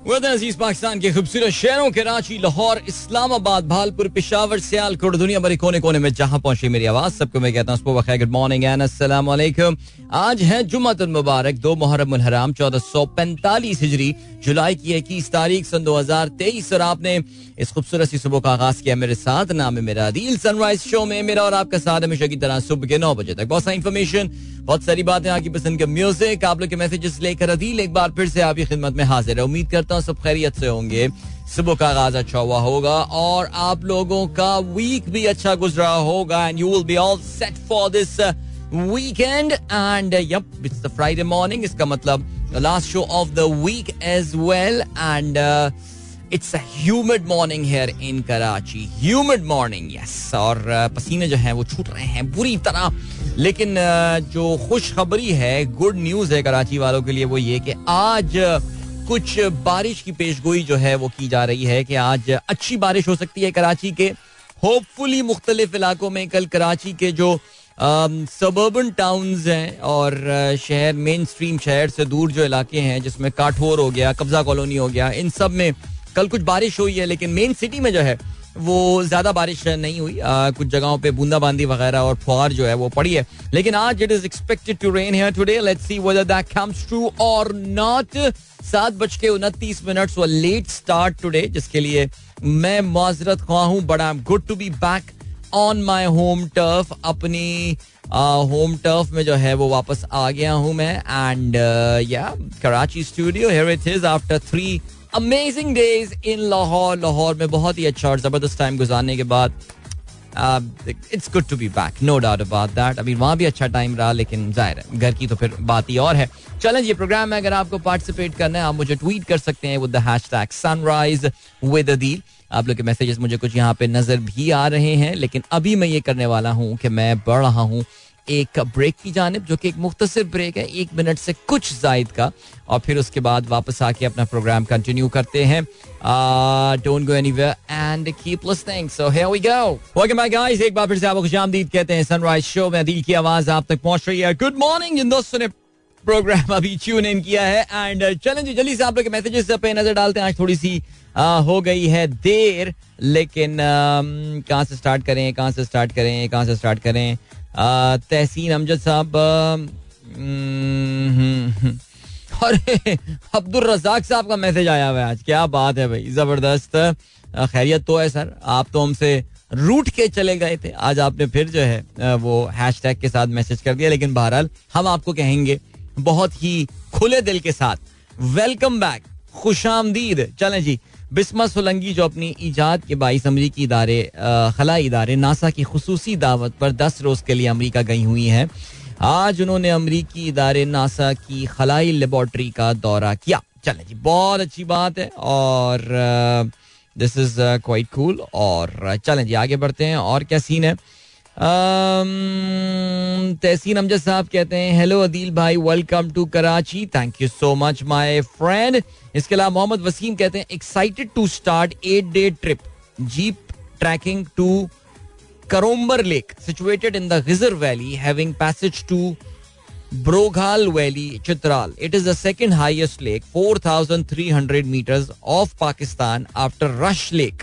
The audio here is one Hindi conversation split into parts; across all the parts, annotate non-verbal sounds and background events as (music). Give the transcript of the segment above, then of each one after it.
अज़ीज़ पाकिस्तान के खूबसूरत शहरों कराची, लाहौर, इस्लामाबाद, भालपुर, पिशावर, सियालकोट, दुनिया भर कोने कोने में जहाँ पहुँची मेरी आवाज़। सबको मैं कहता हूँ गुड मॉर्निंग एंड वालेकुम आज है जुम्मत मुबारक, दो मुहर्रम हराम चौदह सौ पैंतालीस हिजरी, जुलाई की इक्कीस तारीख, सन दो हज़ार तेईस। और आपने इस खूबसूरत सी सुबह का आगाज़ किया मेरे साथ, नाम है मेरा दिल सनराइज शो में, मेरा और आपका साथ हमेशा की तरह, सुबह के नौ बजे तक। बहुत सारी इन्फॉर्मेशन बहुत सारी बातें आपकी पसंद के म्यूज़िक आप लोग के मैसेजेस लेकर अदील एक बार फिर से आपकी खिदमत में हाजिर है। उम्मीद करता हूँ सब खैरियत से होंगे। सुबह का आगाज़ अच्छा हुआ होगा और आप लोगों का वीक भी अच्छा गुजरा होगा and you will be all set for this weekend and it's the Friday morning इसका मतलब last show of the week as well and it's humid morning here in Karachi humid morning yes और uh, पसीने जो हैं वो छूट रहे हैं बुरी तरह। लेकिन जो खुशखबरी है गुड न्यूज़ है कराची वालों के लिए वो ये कि आज, कुछ बारिश की पेशगोई जो है वो की जा रही है कि आज अच्छी बारिश हो सकती है कराची के। होपफुली मुख्तलिफ़ इलाकों में कल कराची के जो सबर्बन टाउन्स हैं और शहर मेन स्ट्रीम शहर से दूर जो इलाके हैं, जिसमें काठोर हो गया, कब्जा कॉलोनी हो गया, इन सब में कल कुछ बारिश हुई है, लेकिन मेन सिटी में जो है वो ज़्यादा बारिश नहीं हुई। आ, कुछ जगहों पे बूंदाबांदी वगैरह और फुहार जो है वो पड़ी है। लेकिन आज it is expected to rain here today let's see whether that comes true और नॉट सात बज के उनतीस मिनट लेट स्टार्ट टुडे जिसके लिए मैं माजरत ख्वाह हूँ। But I am good to be back on my home turf अपनी होम टर्फ में जो है वो वापस आ गया हूँ मैं। एंड या Karachi studio here it is after three amazing days in Lahore Lahore में बहुत ही अच्छा और ज़बरदस्त टाइम गुजारने के बाद it's good to be back no doubt about that अभी वहाँ भी अच्छा टाइम रहा, लेकिन ज़ाहिर है, घर की तो फिर बात ही और है। चलें ये प्रोग्राम में अगर आपको पार्टिसिपेट करना है, आप मुझे ट्वीट कर सकते हैं with the hashtag sunrise with Adeel आप लोग के मैसेजेस मुझे कुछ यहाँ पे नज़र भी आ रहे हैं, लेकिन अभी मैं ये करने वाला हूँ कि मैं बढ़ रहा हूँ। एक ब्रेक की जानब जो कि एक मुख्तर ब्रेक है एक मिनट से कुछ जायद का। और फिर उसके बाद वापस आके अपना प्रोग्राम कंटिन्यू करते हैं। Don't go and keep so we go guys एक बार फिर से आपको खुशामदीद कहते हैं। सनराइज शो में दिल की आवाज़ आप तक पहुँच रही है। गुड मॉर्निंग दोस्तों ने प्रोग्राम अभी ट्यून इन किया है। एंड चलें जी जल्दी से आप लोग के मैसेजेस पे नज़र डालते हैं। आज थोड़ी सी आ, हो गई है देर लेकिन कहाँ से स्टार्ट करें कहाँ से स्टार्ट करें कहाँ से स्टार्ट करें? तहसीन अमजद साहब हम्म, (laughs) अरे अब्दुल रजाक साहब का मैसेज आया हुआ है आज। क्या बात है भाई ज़बरदस्त। खैरियत तो है सर आप तो हमसे रूट के चले गए थे। आज आपने फिर जो है वो हैश के साथ मैसेज कर दिया लेकिन बहरहाल हम आपको कहेंगे बहुत ही खुले दिल के साथ वेलकम बैक खुश आमदीद चलें जी बिस्मा सोलंगी जो अपनी ईजाद के बाईस अमरीकी इदारे खला इदारे, नासा की खसूसी दावत पर दस रोज के लिए अमरीका गई हुई हैं। आज उन्होंने अमरीकी इदारे नासा की खलाई लेबोरेटरी का दौरा किया। चले जी, बहुत अच्छी बात है और दिस इज़ क्वाइट कूल और चलें जी, आगे बढ़ते हैं और क्या सीन है? तहसीन अमजद साहब कहते हैं हेलो अदील भाई welcome to Karachi thank you so much my friend इसके अलावा मोहम्मद वसीम कहते हैं excited to start at day trip jeep trekking to Karombar lake situated in the Ghizer valley having passage to Broghil valley Chitral it is the second highest lake 4300 meters of Pakistan after Rush lake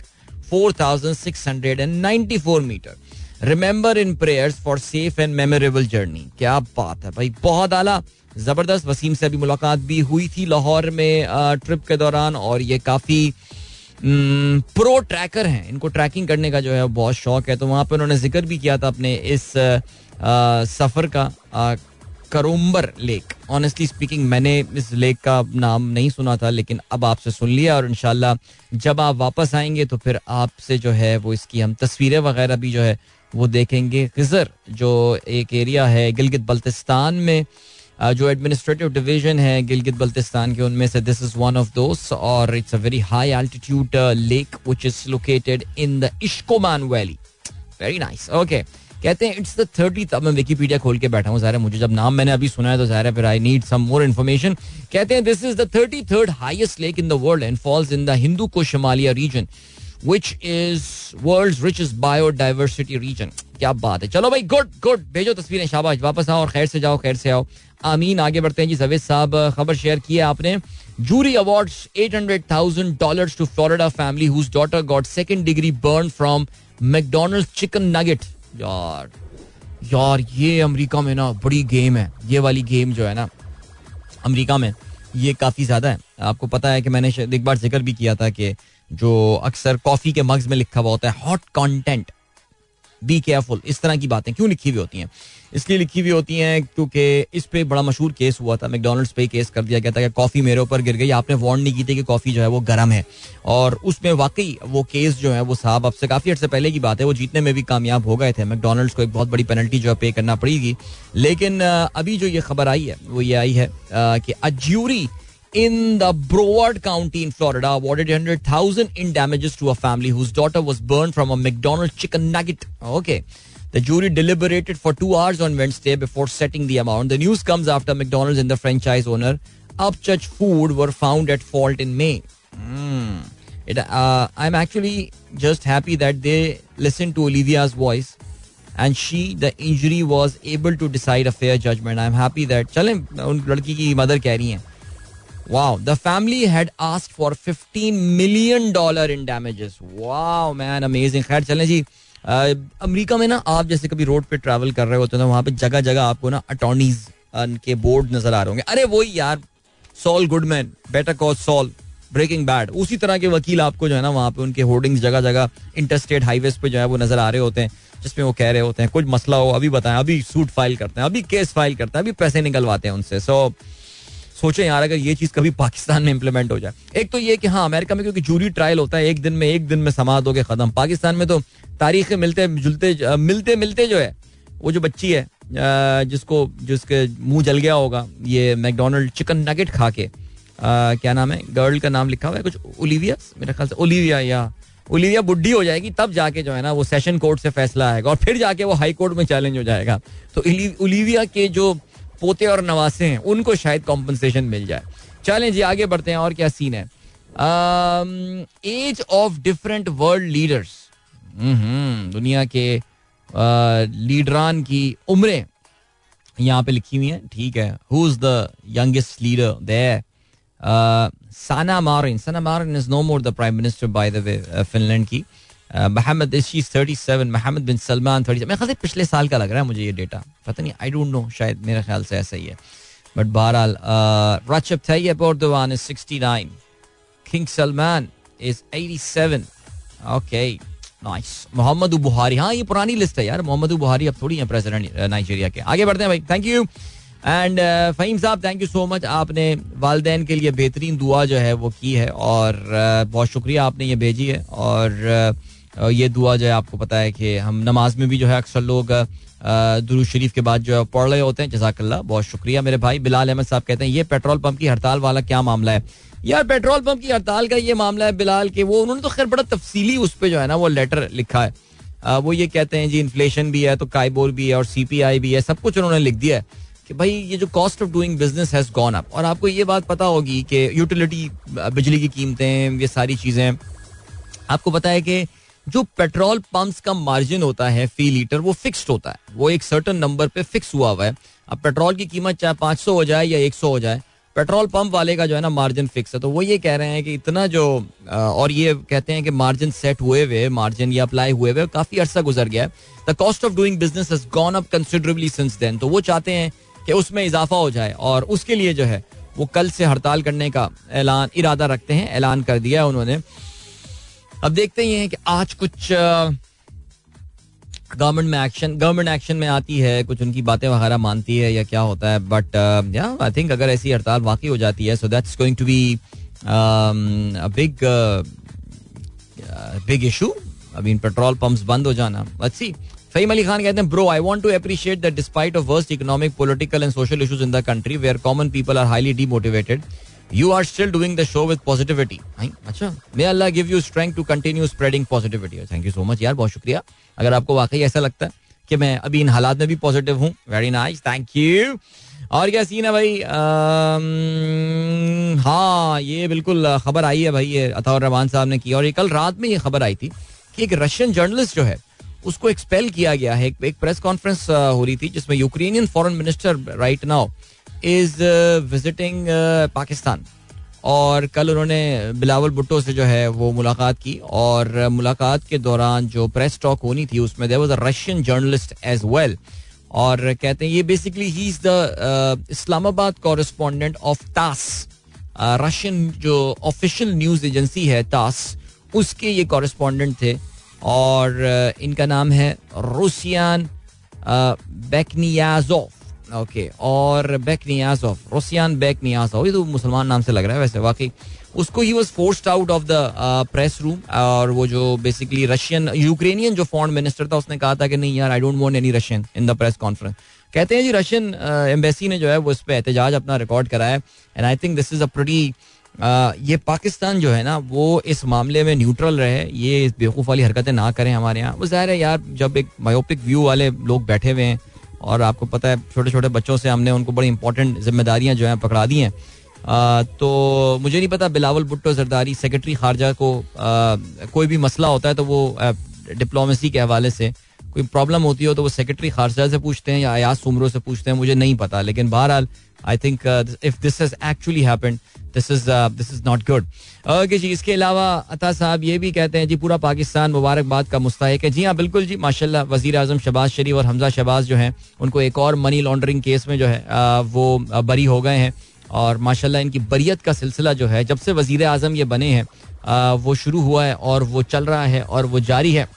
4694 meter remember in prayers for safe and memorable journey क्या बात है भाई, बहुत आला। ज़बरदस्त। वसीम से अभी मुलाकात भी हुई थी लाहौर में ट्रिप के दौरान और ये काफ़ी प्रो ट्रैकर हैं। इनको ट्रैकिंग करने का जो है बहुत शौक है। तो वहाँ पर उन्होंने ज़िक्र भी किया था अपने इस सफ़र का करोम्बर लेक। ऑनेस्टली स्पीकिंग मैंने इस लेक का नाम नहीं सुना था, लेकिन अब आपसे सुन लिया और इनशाला जब आप वापस आएँगे तो फिर आपसे जो है वो इसकी हम तस्वीरें वगैरह भी जो है वो देखेंगे। खिजर जो एक एरिया है गिलगित बल्तिस्तान में जो एडमिनिस्ट्रेटिव डिवीज़न है गिलगित बल्तिस्तान के, उनमें से दिस इज़ वन ऑफ़ दोस्त और it's a very high altitude lake which is located in the Ishkoman valley very nice okay कहते हैं इट्स द थर्टी अब मैं विकीपीडिया खोल के बैठा हूँ, ज़ाहिर मुझे जब नाम मैंने अभी सुना है तो ज़ाहिर फिर I need some more information कहते हैं this is the thirty third highest lake in the world and falls in the Hindu को शमालिया region which is world richest biodiversity region क्या बात है। चलो भाई गुड गुड भेजो तस्वीरें, शाबाश। वापस आओ और खैर से जाओ, खैर से आओ। आमीन आगे बढ़ते हैं जी जवेद साहब खबर शेयर की है आपने। Jury awards $800,000 to Florida family whose daughter got second degree burn from McDonald's chicken nugget. यार यार ये अमेरिका में ना बड़ी गेम है। ये वाली गेम जो है ना अमेरिका में ये काफ़ी ज़्यादा है। आपको पता है कि मैंने एक बार ज़िक्र भी किया था कि जो अक्सर कॉफ़ी के मग्ज में लिखा हुआ होता है हॉट कंटेंट बी केयरफुल इस तरह की बातें क्यों लिखी हुई होती हैं? इसलिए लिखी हुई होती हैं क्योंकि इस पे बड़ा मशहूर केस हुआ था। मैकडोनल्ड्स पे केस कर दिया गया था कि कॉफ़ी मेरे ऊपर गिर गई। आपने वार्न नहीं की थी कि कॉफ़ी जो है वो गर्म है। और उसमें वाकई वो केस जो है वो साहब अब से काफ़ी अर्से पहले की बात है। वो जीतने में भी कामयाब हो गए थे। मैकडोनल्ड्स को एक बहुत बड़ी पेनल्टी जो है पे करना पड़ेगी। लेकिन अभी जो ये खबर आई है, वो ये आई है कि अज्यूरी in the Broward County in Florida awarded 100,000 in damages to a family whose daughter was burned from a McDonald's chicken nugget. Okay. The jury deliberated for two hours on Wednesday before setting the amount. The news comes after McDonald's and the franchise owner, Upchurch Food, were found at fault in May. Mm. It, uh, I'm actually just happy that they listened to Olivia's voice and she, the injury, was able to decide a fair judgment. I'm happy that. चलें उन लड़की की मदर कह रही हैं Wow, the family had asked for 15 million dollar in damages. Wow, man, amazing. खैर चलें जी अमेरिका में ना आप जैसे कभी रोड पे ट्रैवल कर रहे होते हैं वहाँ पे जगह जगह आपको ना अटॉर्नीज के बोर्ड नज़र आ रहे होंगे अरे वही यार Saul Goodman better call Saul Breaking Bad उसी तरह के वकील आपको जो है ना वहाँ पे उनके होर्डिंग्स जगह जगह इंटरस्टेट हाईवेज पे जो है वो नज़र आ रहे होते हैं जिसमें वो कह रहे होते हैं कुछ मसला हो अभी बताएँ अभी सूट फ़ाइल करते हैं अभी केस फ़ाइल करते हैं अभी पैसे निकलवाते हैं उनसे सो so, सोचे यार, अगर ये चीज़ कभी पाकिस्तान में इंप्लीमेंट हो जाए। एक तो ये कि हाँ अमेरिका में क्योंकि जूरी ट्रायल होता है, एक दिन में, एक दिन में समात हो गए खत्म। पाकिस्तान में तो तारीख मिलते, जुलते मिलते मिलते जो है, वो जो बच्ची है जिसको, जिसके मुँह जल गया होगा, ये मैकडोनल्ड चिकन नगेट खा के क्या नाम है गर्ल का नाम लिखा हुआ है, कुछ ओलिविया मेरे ख्याल से ओलिविया या ओलिविया बुढ़ी हो जाएगी, तब जाके जो है ना, वो सेशन कोर्ट से फैसला आएगा और फिर जाके वो हाई कोर्ट में चैलेंज हो जाएगा। तो ओलिविया के जो पोते और नवासे हैं, उनको शायद कॉम्पनसेशन मिल जाए। चलें जी, आगे बढ़ते हैं, और क्या सीन है? Age of different world leaders दुनिया के लीडरान की उम्रें यहाँ पे लिखी हुई हैं, ठीक है। Who is the youngest leader there Sanna Marin Sanna Marin is no more the prime minister by the way Finland की। Mohammad thirty seven Mohammad bin Salman thirty मेरे ख्याल से पिछले साल का लग रहा है मुझे ये डेटा पता नहीं आई डोंट नो शायद मेरे ख्याल से ऐसा ही है। बट बहरहाल Recep Tayyip Erdogan is 69 King Salman is 87 okay nice Muhammadu Buhari हाँ ये पुरानी लिस्ट है यार। मोहम्मद बुहारी अब थोड़ी है प्रेसिडेंट नाइजीरिया के। आगे बढ़ते हैं भाई। थैंक यू एंड फ़हीम साहब थैंक यू सो मच आपने वालदेन के लिए बेहतरीन दुआ जो है वो की है और बहुत शुक्रिया आपने ये भेजी है। और uh, ये दुआ जो है, आपको पता है कि हम नमाज़ में भी जो है, अक्सर लोग दुरू शरीफ के बाद जो है, पढ़ रहे होते हैं। जजाकल्ला बहुत शुक्रिया मेरे भाई। बिलाल अहमद साहब कहते हैं, ये पेट्रोल पंप की हड़ताल वाला क्या मामला है? यार, पेट्रोल पंप की हड़ताल का ये मामला है बिलाल के वो, उन्होंने तो खैर बड़ा तफसीली उस पर जो है ना, वो लेटर लिखा है। वो ये कहते हैं, जी, इन्फ्लेशन भी है तो काइबोर भी है और सीपीआई भी है, सब कुछ उन्होंने लिख दिया है। कि भाई, ये जो cost of doing business has gone up और आपको ये बात पता होगी कि यूटिलिटी बिजली की कीमतें, ये सारी चीज़ें, आपको पता है कि जो पेट्रोल पंप्स का मार्जिन होता है, फ़ी लीटर, वो फिक्स्ड होता है। वो एक सर्टन नंबर पे फिक्स हुआ हुआ है। अब पेट्रोल की कीमत चाहे पाँच सौ हो जाए या एक सौ हो जाए, पेट्रोल पंप वाले का जो है ना मार्जिन फिक्स है। तो वो ये कह रहे हैं कि इतना जो और ये कहते हैं कि मार्जिन सेट हुए हुए, मार्जिन या अप्लाई हुए हुए, काफ़ी अर्सा गुजर गया है। The cost of doing business has gone up considerably since then तो वो चाहते हैं कि उसमें इजाफा हो जाए और उसके लिए जो है, वो कल से हड़ताल करने का ऐलान, इरादा रखते हैं, ऐलान कर दिया है उन्होंने। अब देखते ही हैं कि आज कुछ गवर्नमेंट में एक्शन गवर्नमेंट एक्शन में आती है, कुछ उनकी बातें वगैरह मानती है या क्या होता है बट या आई थिंक अगर ऐसी हड़ताल वाकई हो जाती है so that's going to be big big issue I mean petrol pumps बंद हो जाना। सी फहीम अली खान कहते हैं bro I want to appreciate that despite of worst economic political and social issues in the country where common people are highly demotivated you are still doing the show with positivity अच्छा may Allah give you strength to continue spreading positivity thank you so much यार बहुत शुक्रिया अगर आपको वाकई ऐसा लगता है कि मैं अभी इन हालात में भी पॉजिटिव हूँ वेरी नाइस थैंक यू और क्या सीन है भाई आम, हाँ ये बिल्कुल खबर आई है भाई ये अताउर रहमान साहब ने की और ये कल रात में ये खबर आई थी कि एक रशियन जर्नलिस्ट जो है उसको एक्सपेल किया गया है एक प्रेस कॉन्फ्रेंस हो रही थी जिसमें Ukrainian foreign minister right now is visiting Pakistan और कल उन्होंने बिलावल भुट्टो से जो है वो मुलाकात की और मुलाकात के दौरान जो प्रेस टॉक होनी थी उसमें there was a Russian journalist as well और कहते हैं ये basically he is the Islamabad correspondent of TASS Russian जो ऑफिशियल न्यूज़ एजेंसी है टास उसके ये कॉरेस्पॉन्डेंट थे और uh, इनका नाम है रूसियान बेकनियाजोफ ओके और Bekniyazov Ruslan Bekniyazov ये तो मुसलमान नाम से लग रहा है वैसे वाकई। उसको he was forced out of the press room और वो जो बेसिकली रशियन यूक्रेनियन जो फॉरेन मिनिस्टर था उसने कहा था कि नहीं यार I don't want any Russian in the press conference कहते हैं जी रशियन एम्बेसी uh, ने जो है वो इस पर एहतजाज अपना रिकॉर्ड कराया and I think this is a pretty ये पाकिस्तान जो है ना वो इस मामले में न्यूट्रल रहे ये बेवकूफ़ वाली हरकतें ना करें हमारे यहाँ। वो ज़ाहिर है यार जब एक मायोपिक व्यू वाले लोग बैठे हुए हैं और आपको पता है छोटे छोटे बच्चों से हमने उनको बड़ी इंपॉर्टेंट जिम्मेदारियाँ जो हैं पकड़ा दी हैं। तो मुझे नहीं पता बिलावल भुट्टो जरदारी सेक्रेटरी खारजा को कोई भी मसला होता है तो वो डिप्लोमेसी के हवाले से, कोई प्रॉब्लम होती हो तो वो सेक्रेटरी खारजा से पूछते हैं या अयाज सुमरो से पूछते हैं, मुझे नहीं पता। लेकिन बहरहाल I think if this has actually happened this is this is not good okay जी इसके अलावा अता साहब ये भी कहते हैं जी पूरा पाकिस्तान मुबारकबाद का मुस्तक है जी हाँ बिल्कुल जी माशाल्लाह वज़ीर आज़म शबाज शरीफ और हमजा शबाज जो हैं उनको एक और मनी लॉन्ड्रिंग केस में जो है वो बरी हो गए हैं और माशाल्लाह इनकी बरीत का सिलसिला जो है जब से वज़ीर आज़म ये बने हैं वो शुरू हुआ है और वो चल रहा है और वो जारी है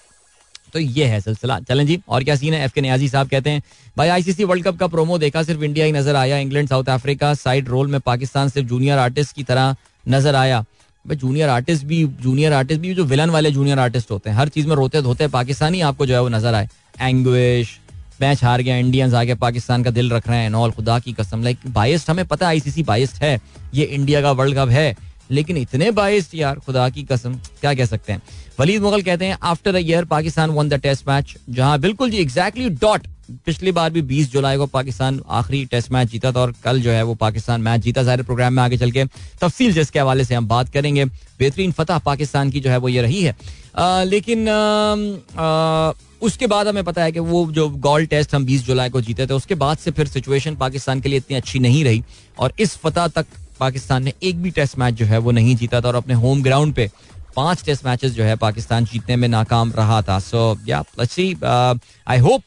तो ये है सिलसिला। चलें जी, और क्या सीन है? एफ़ के न्याजी साहब कहते हैं, भाई आईसीसी वर्ल्ड कप का प्रोमो देखा, सिर्फ़ इंडिया ही नज़र आया England South Africa side role में पाकिस्तान सिर्फ़ जूनियर आर्टिस्ट की तरह नज़र आया। भाई जूनियर आर्टिस्ट भी जूनियर आर्टिस्ट भी, जो विलन वाले जूनियर आर्टिस्ट होते हैं, हर चीज़ में रोते धोते पाकिस्तानी आपको जो है वो नज़र आए। एंग्विश मैच हार गया इंडियंस आगे पाकिस्तान का दिल रख रहे हैं नॉल खुदा की कसम। लाइक बाइस्ट हमें पता है आईसीसी बाइस्ट है, ये इंडिया का वर्ल्ड कप है। लेकिन इतने बाइस्ट यार खुदा की कसम क्या कह सकते हैं? वलीद मुगल कहते हैं after a Pakistan won the test match जहाँ बिल्कुल जी एग्जैक्टली डॉट पिछली बार भी 20 जुलाई को पाकिस्तान आखिरी टेस्ट मैच जीता था और कल जो है वो पाकिस्तान मैच जीता। सारे प्रोग्राम में आगे चल के तफसील जिसके हवाले से हम बात करेंगे। बेहतरीन फतह पाकिस्तान की जो है वो ये रही है। आ, लेकिन आ, आ, उसके बाद हमें पता है कि वो जो गोल्ड टेस्ट हम 20 जुलाई को जीते थे उसके बाद से फिर सिचुएशन पाकिस्तान के लिए इतनी अच्छी नहीं रही। और इस फतह तक पाकिस्तान ने एक भी टेस्ट मैच जो है वो नहीं जीता था और अपने होम ग्राउंड पे पाँच टेस्ट मैचेस जो है पाकिस्तान जीतने में नाकाम रहा था। सो आई होप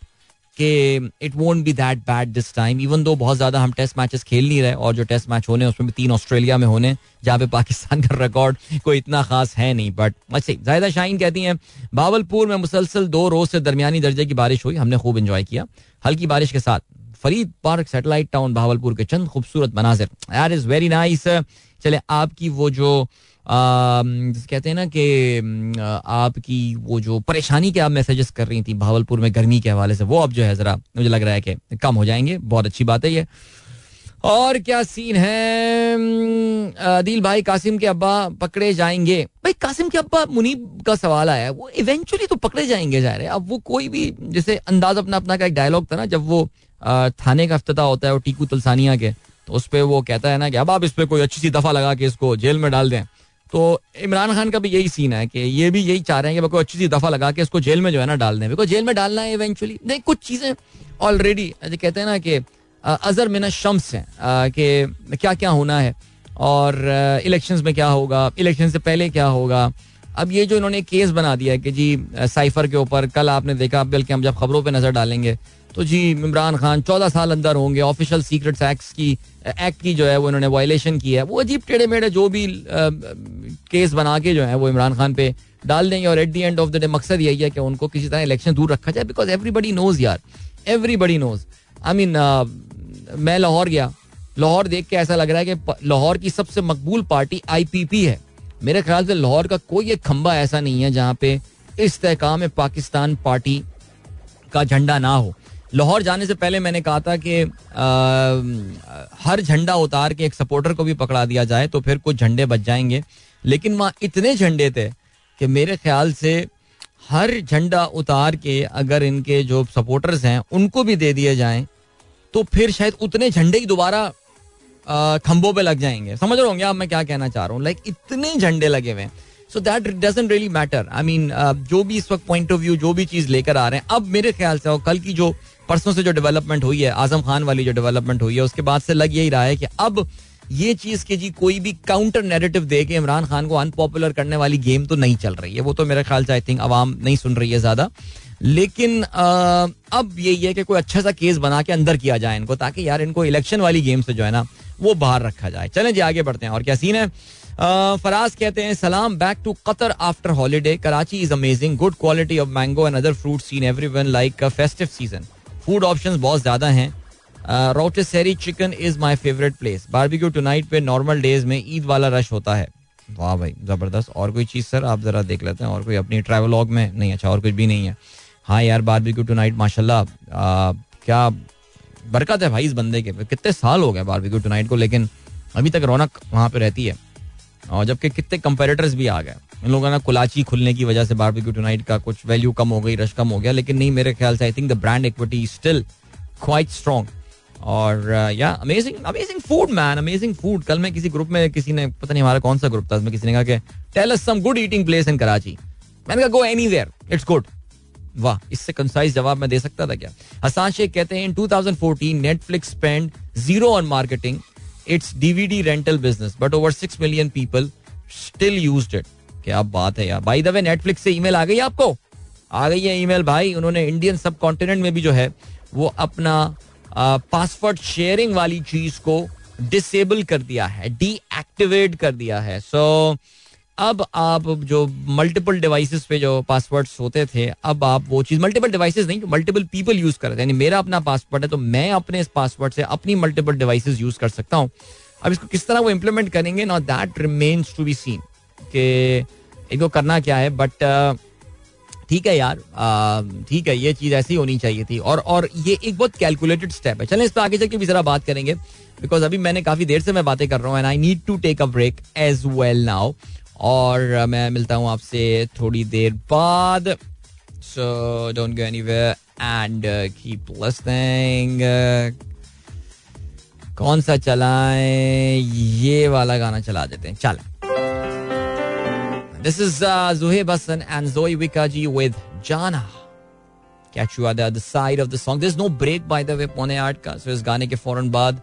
कि it won't be that bad this time even though बहुत ज़्यादा हम टेस्ट मैचेस खेल नहीं रहे और जो टेस्ट मैच होने उसमें भी तीन ऑस्ट्रेलिया में होने जहाँ पे पाकिस्तान का रिकॉर्ड कोई इतना खास है नहीं। बट अच्छी जायदा शाहीन कहती हैं, बावलपुर में मुसलसल दो रोज से दरमियानी दर्जे की बारिश हुई, हमने खूब इंजॉय किया। हल्की बारिश के साथ Farid park satellite town Bahawalpur के चंद खूबसूरत मनाजिर। यार इज़ वेरी नाइस चले, आपकी वो जो कहते हैं ना कि आपकी वो जो परेशानी के आप मैसेजेस कर रही थी भावलपुर में गर्मी के हवाले से, वो अब जो है जरा, मुझे लग रहा है कि कम हो जाएँगे। बहुत अच्छी बात है ये। और क्या सीन है? अदील भाई, कासिम के अब्बा पकड़े जाएँगे। भाई, कासिम के अब्बा, मुनीब का सवाल आया वो इवेंचुअली तो पकड़े जाएँगे जा रहे अब वो कोई भी, जैसे अंदाज अपना अपना का एक डायलॉग था ना, जब वो थाने का अफ्ताह होता है वो टीकू तुलसानिया के तो उस पर वो कहता है ना कि अब आप इस पर कोई अच्छी सी दफ़ा लगा के इसको जेल में डाल दें। तो इमरान खान का भी यही सीन है कि ये भी यही चाह रहे हैं कि कोई अच्छी सी दफ़ा लगा के इसको जेल में जो है ना डाल दें। बिकॉज़ जेल में डालना है इवेंचुअली नहीं, कुछ चीज़ें ऑलरेडी कहते हैं ना कि अजर मिना शम्स है कि क्या क्या होना है, और इलेक्शंस में क्या होगा इलेक्शन से पहले क्या होगा। अब ये जो इन्होंने केस बना दिया है कि जी साइफर के ऊपर, कल आपने देखा बल्कि हम जब खबरों पे नज़र डालेंगे तो जी, इमरान खान, चौदह साल अंदर होंगे। ऑफिशियल सीक्रेट एक्ट की एक्ट की जो है, वो इन्होंने वायलेशन की है। वो अजीब टेढ़े मेढ़े जो भी केस बना के जो है, वो इमरान खान पे डाल देंगे। और at the end of the day मकसद यही है कि उनको किसी तरह इलेक्शन दूर रखा जाए बिकॉज़ एवरीबडी नोज़ यार। एवरीबडी नोज़ आई मीन मैं लाहौर गया। लाहौर देख के ऐसा लग रहा है कि लाहौर की सबसे मकबूल पार्टी आईपीपी है। मेरे ख्याल से लाहौर का कोई एक खंबा ऐसा नहीं है जहाँ पे इस्तेकाम पाकिस्तान पार्टी का झंडा ना हो। लाहौर जाने से पहले मैंने कहा था कि हर झंडा उतार के एक सपोर्टर को भी पकड़ा दिया जाए तो फिर कुछ झंडे बच जाएँगे। लेकिन वहाँ इतने झंडे थे कि मेरे ख्याल से हर झंडा उतार के अगर इनके जो सपोर्टर्स हैं, उनको भी दे दिए जाएँ तो फिर शायद उतने झंडे ही दोबारा खंभों पे लग जाएँगे। समझ रहे होंगे आप मैं क्या कहना चाह रहा हूँ? लाइक इतने झंडे लगे हुए हैं। So that doesn't really matter I mean जो भी इस वक्त पॉइंट ऑफ़ व्यू जो भी चीज़ लेकर आ रहे हैं, अब मेरे ख्याल से और कल की जो परसों से जो डेवलपमेंट हुई है आज़म खान वाली जो डेवलपमेंट हुई है उसके बाद से लग यही रहा है कि अब ये चीज़ के जी कोई भी काउंटर नेरेटिव दे के इमरान खान को अनपॉपुलर करने वाली गेम तो नहीं चल रही है। वो तो मेरे ख्याल से आई थिंक आवाम नहीं सुन रही है ज़्यादा। लेकिन आ, अब यही है कि कोई अच्छा सा केस बना के अंदर किया जाए इनको ताकि यार इनको इलेक्शन वाली गेम से जो है ना वो बाहर रखा जाए। चलें जी आगे बढ़ते हैं। और क्या सीन है? फराज कहते हैं सलाम back to Qatar after holiday Karachi is amazing good quality of mango and other fruit scene every one like festive season food option बहुत ज़्यादा हैं। Rotisserie chicken is my favourite place barbecue tonight पे नॉर्मल डेज़ में ईद वाला रश होता है। वाह भाई, ज़बरदस्त। और कोई चीज़ सर आप जरा देख लेते हैं। और कोई अपनी ट्रैवलॉग में? नहीं अच्छा और कुछ भी नहीं है। हाँ यार बारबेक्यू टू नाइट माशाल्लाह क्या बरकत है भाई इस बंदे के कितने साल हो गए बारबेक्यू टू नाइट को, लेकिन अभी तक रौनक वहाँ पे रहती है। और जबकि कितने कंपेरेटर्स भी आ गए। इन लोगों ने कुलाची खुलने की वजह से बारबेक्यू टू नाइट का कुछ वैल्यू कम हो गई, रश कम हो गया, लेकिन नहीं मेरे ख्याल से I think the brand equity still quite strong और या amazing amazing food man amazing food कल मैं किसी ग्रुप में, किसी ने, पता नहीं हमारा कौन सा ग्रुप था, उसमें किसी ने कहा कि tell us some good eating place in Karachi मैंने कहा गो एनीवेयर इट्स गुड वाह, इससे कंसाइज जवाब मैं दे सकता था क्या? हसान शेख कहते हैं in 2014 Netflix spend zero on marketing it's DVD rental business but over six million people still used it क्या बात है यार। बाय द वे नेटफ्लिक्स से ईमेल आ गई आपको? आ गई है ईमेल भाई। उन्होंने इंडियन सब कॉन्टिनेंट में भी जो है वो अपना पासवर्ड शेयरिंग वाली चीज़ को डिसेबल कर दिया है डीएक्टिवेट कर दिया है। सो so, अब आप जो मल्टीपल डिवाइसेस पे जो पासवर्ड्स होते थे अब आप वो चीज़ मल्टीपल डिवाइसेस नहीं मल्टीपल पीपल यूज़ कर रहे थे। यानी मेरा अपना पासवर्ड है तो मैं अपने इस पासवर्ड से अपनी मल्टीपल डिवाइसेस यूज़ कर सकता हूँ। अब इसको किस तरह वो इम्प्लीमेंट करेंगे not that remains to be seen कि इनको करना क्या है बट ठीक है यार ठीक है, ये चीज़ ऐसी होनी चाहिए थी। और और ये एक बहुत कैलकुलेटेड स्टेप है। चलें इस पर आगे चल के भी जरा बात करेंगे बिकॉज़ अभी मैंने काफ़ी देर से मैं बातें कर रहा हूँ and I need to take a break as well now और मैं मिलता हूँ आपसे थोड़ी देर बाद। So don't go anywhere and keep listening कौन सा चलाएँ, ये वाला गाना चला देते हैं। चल। This is Zuhaib Hasan and जोई विकाजी विद जाना catch you at the other side of the song. There's no break, by the way, पौने आठ का। So इस गाने के फ़ौरन बाद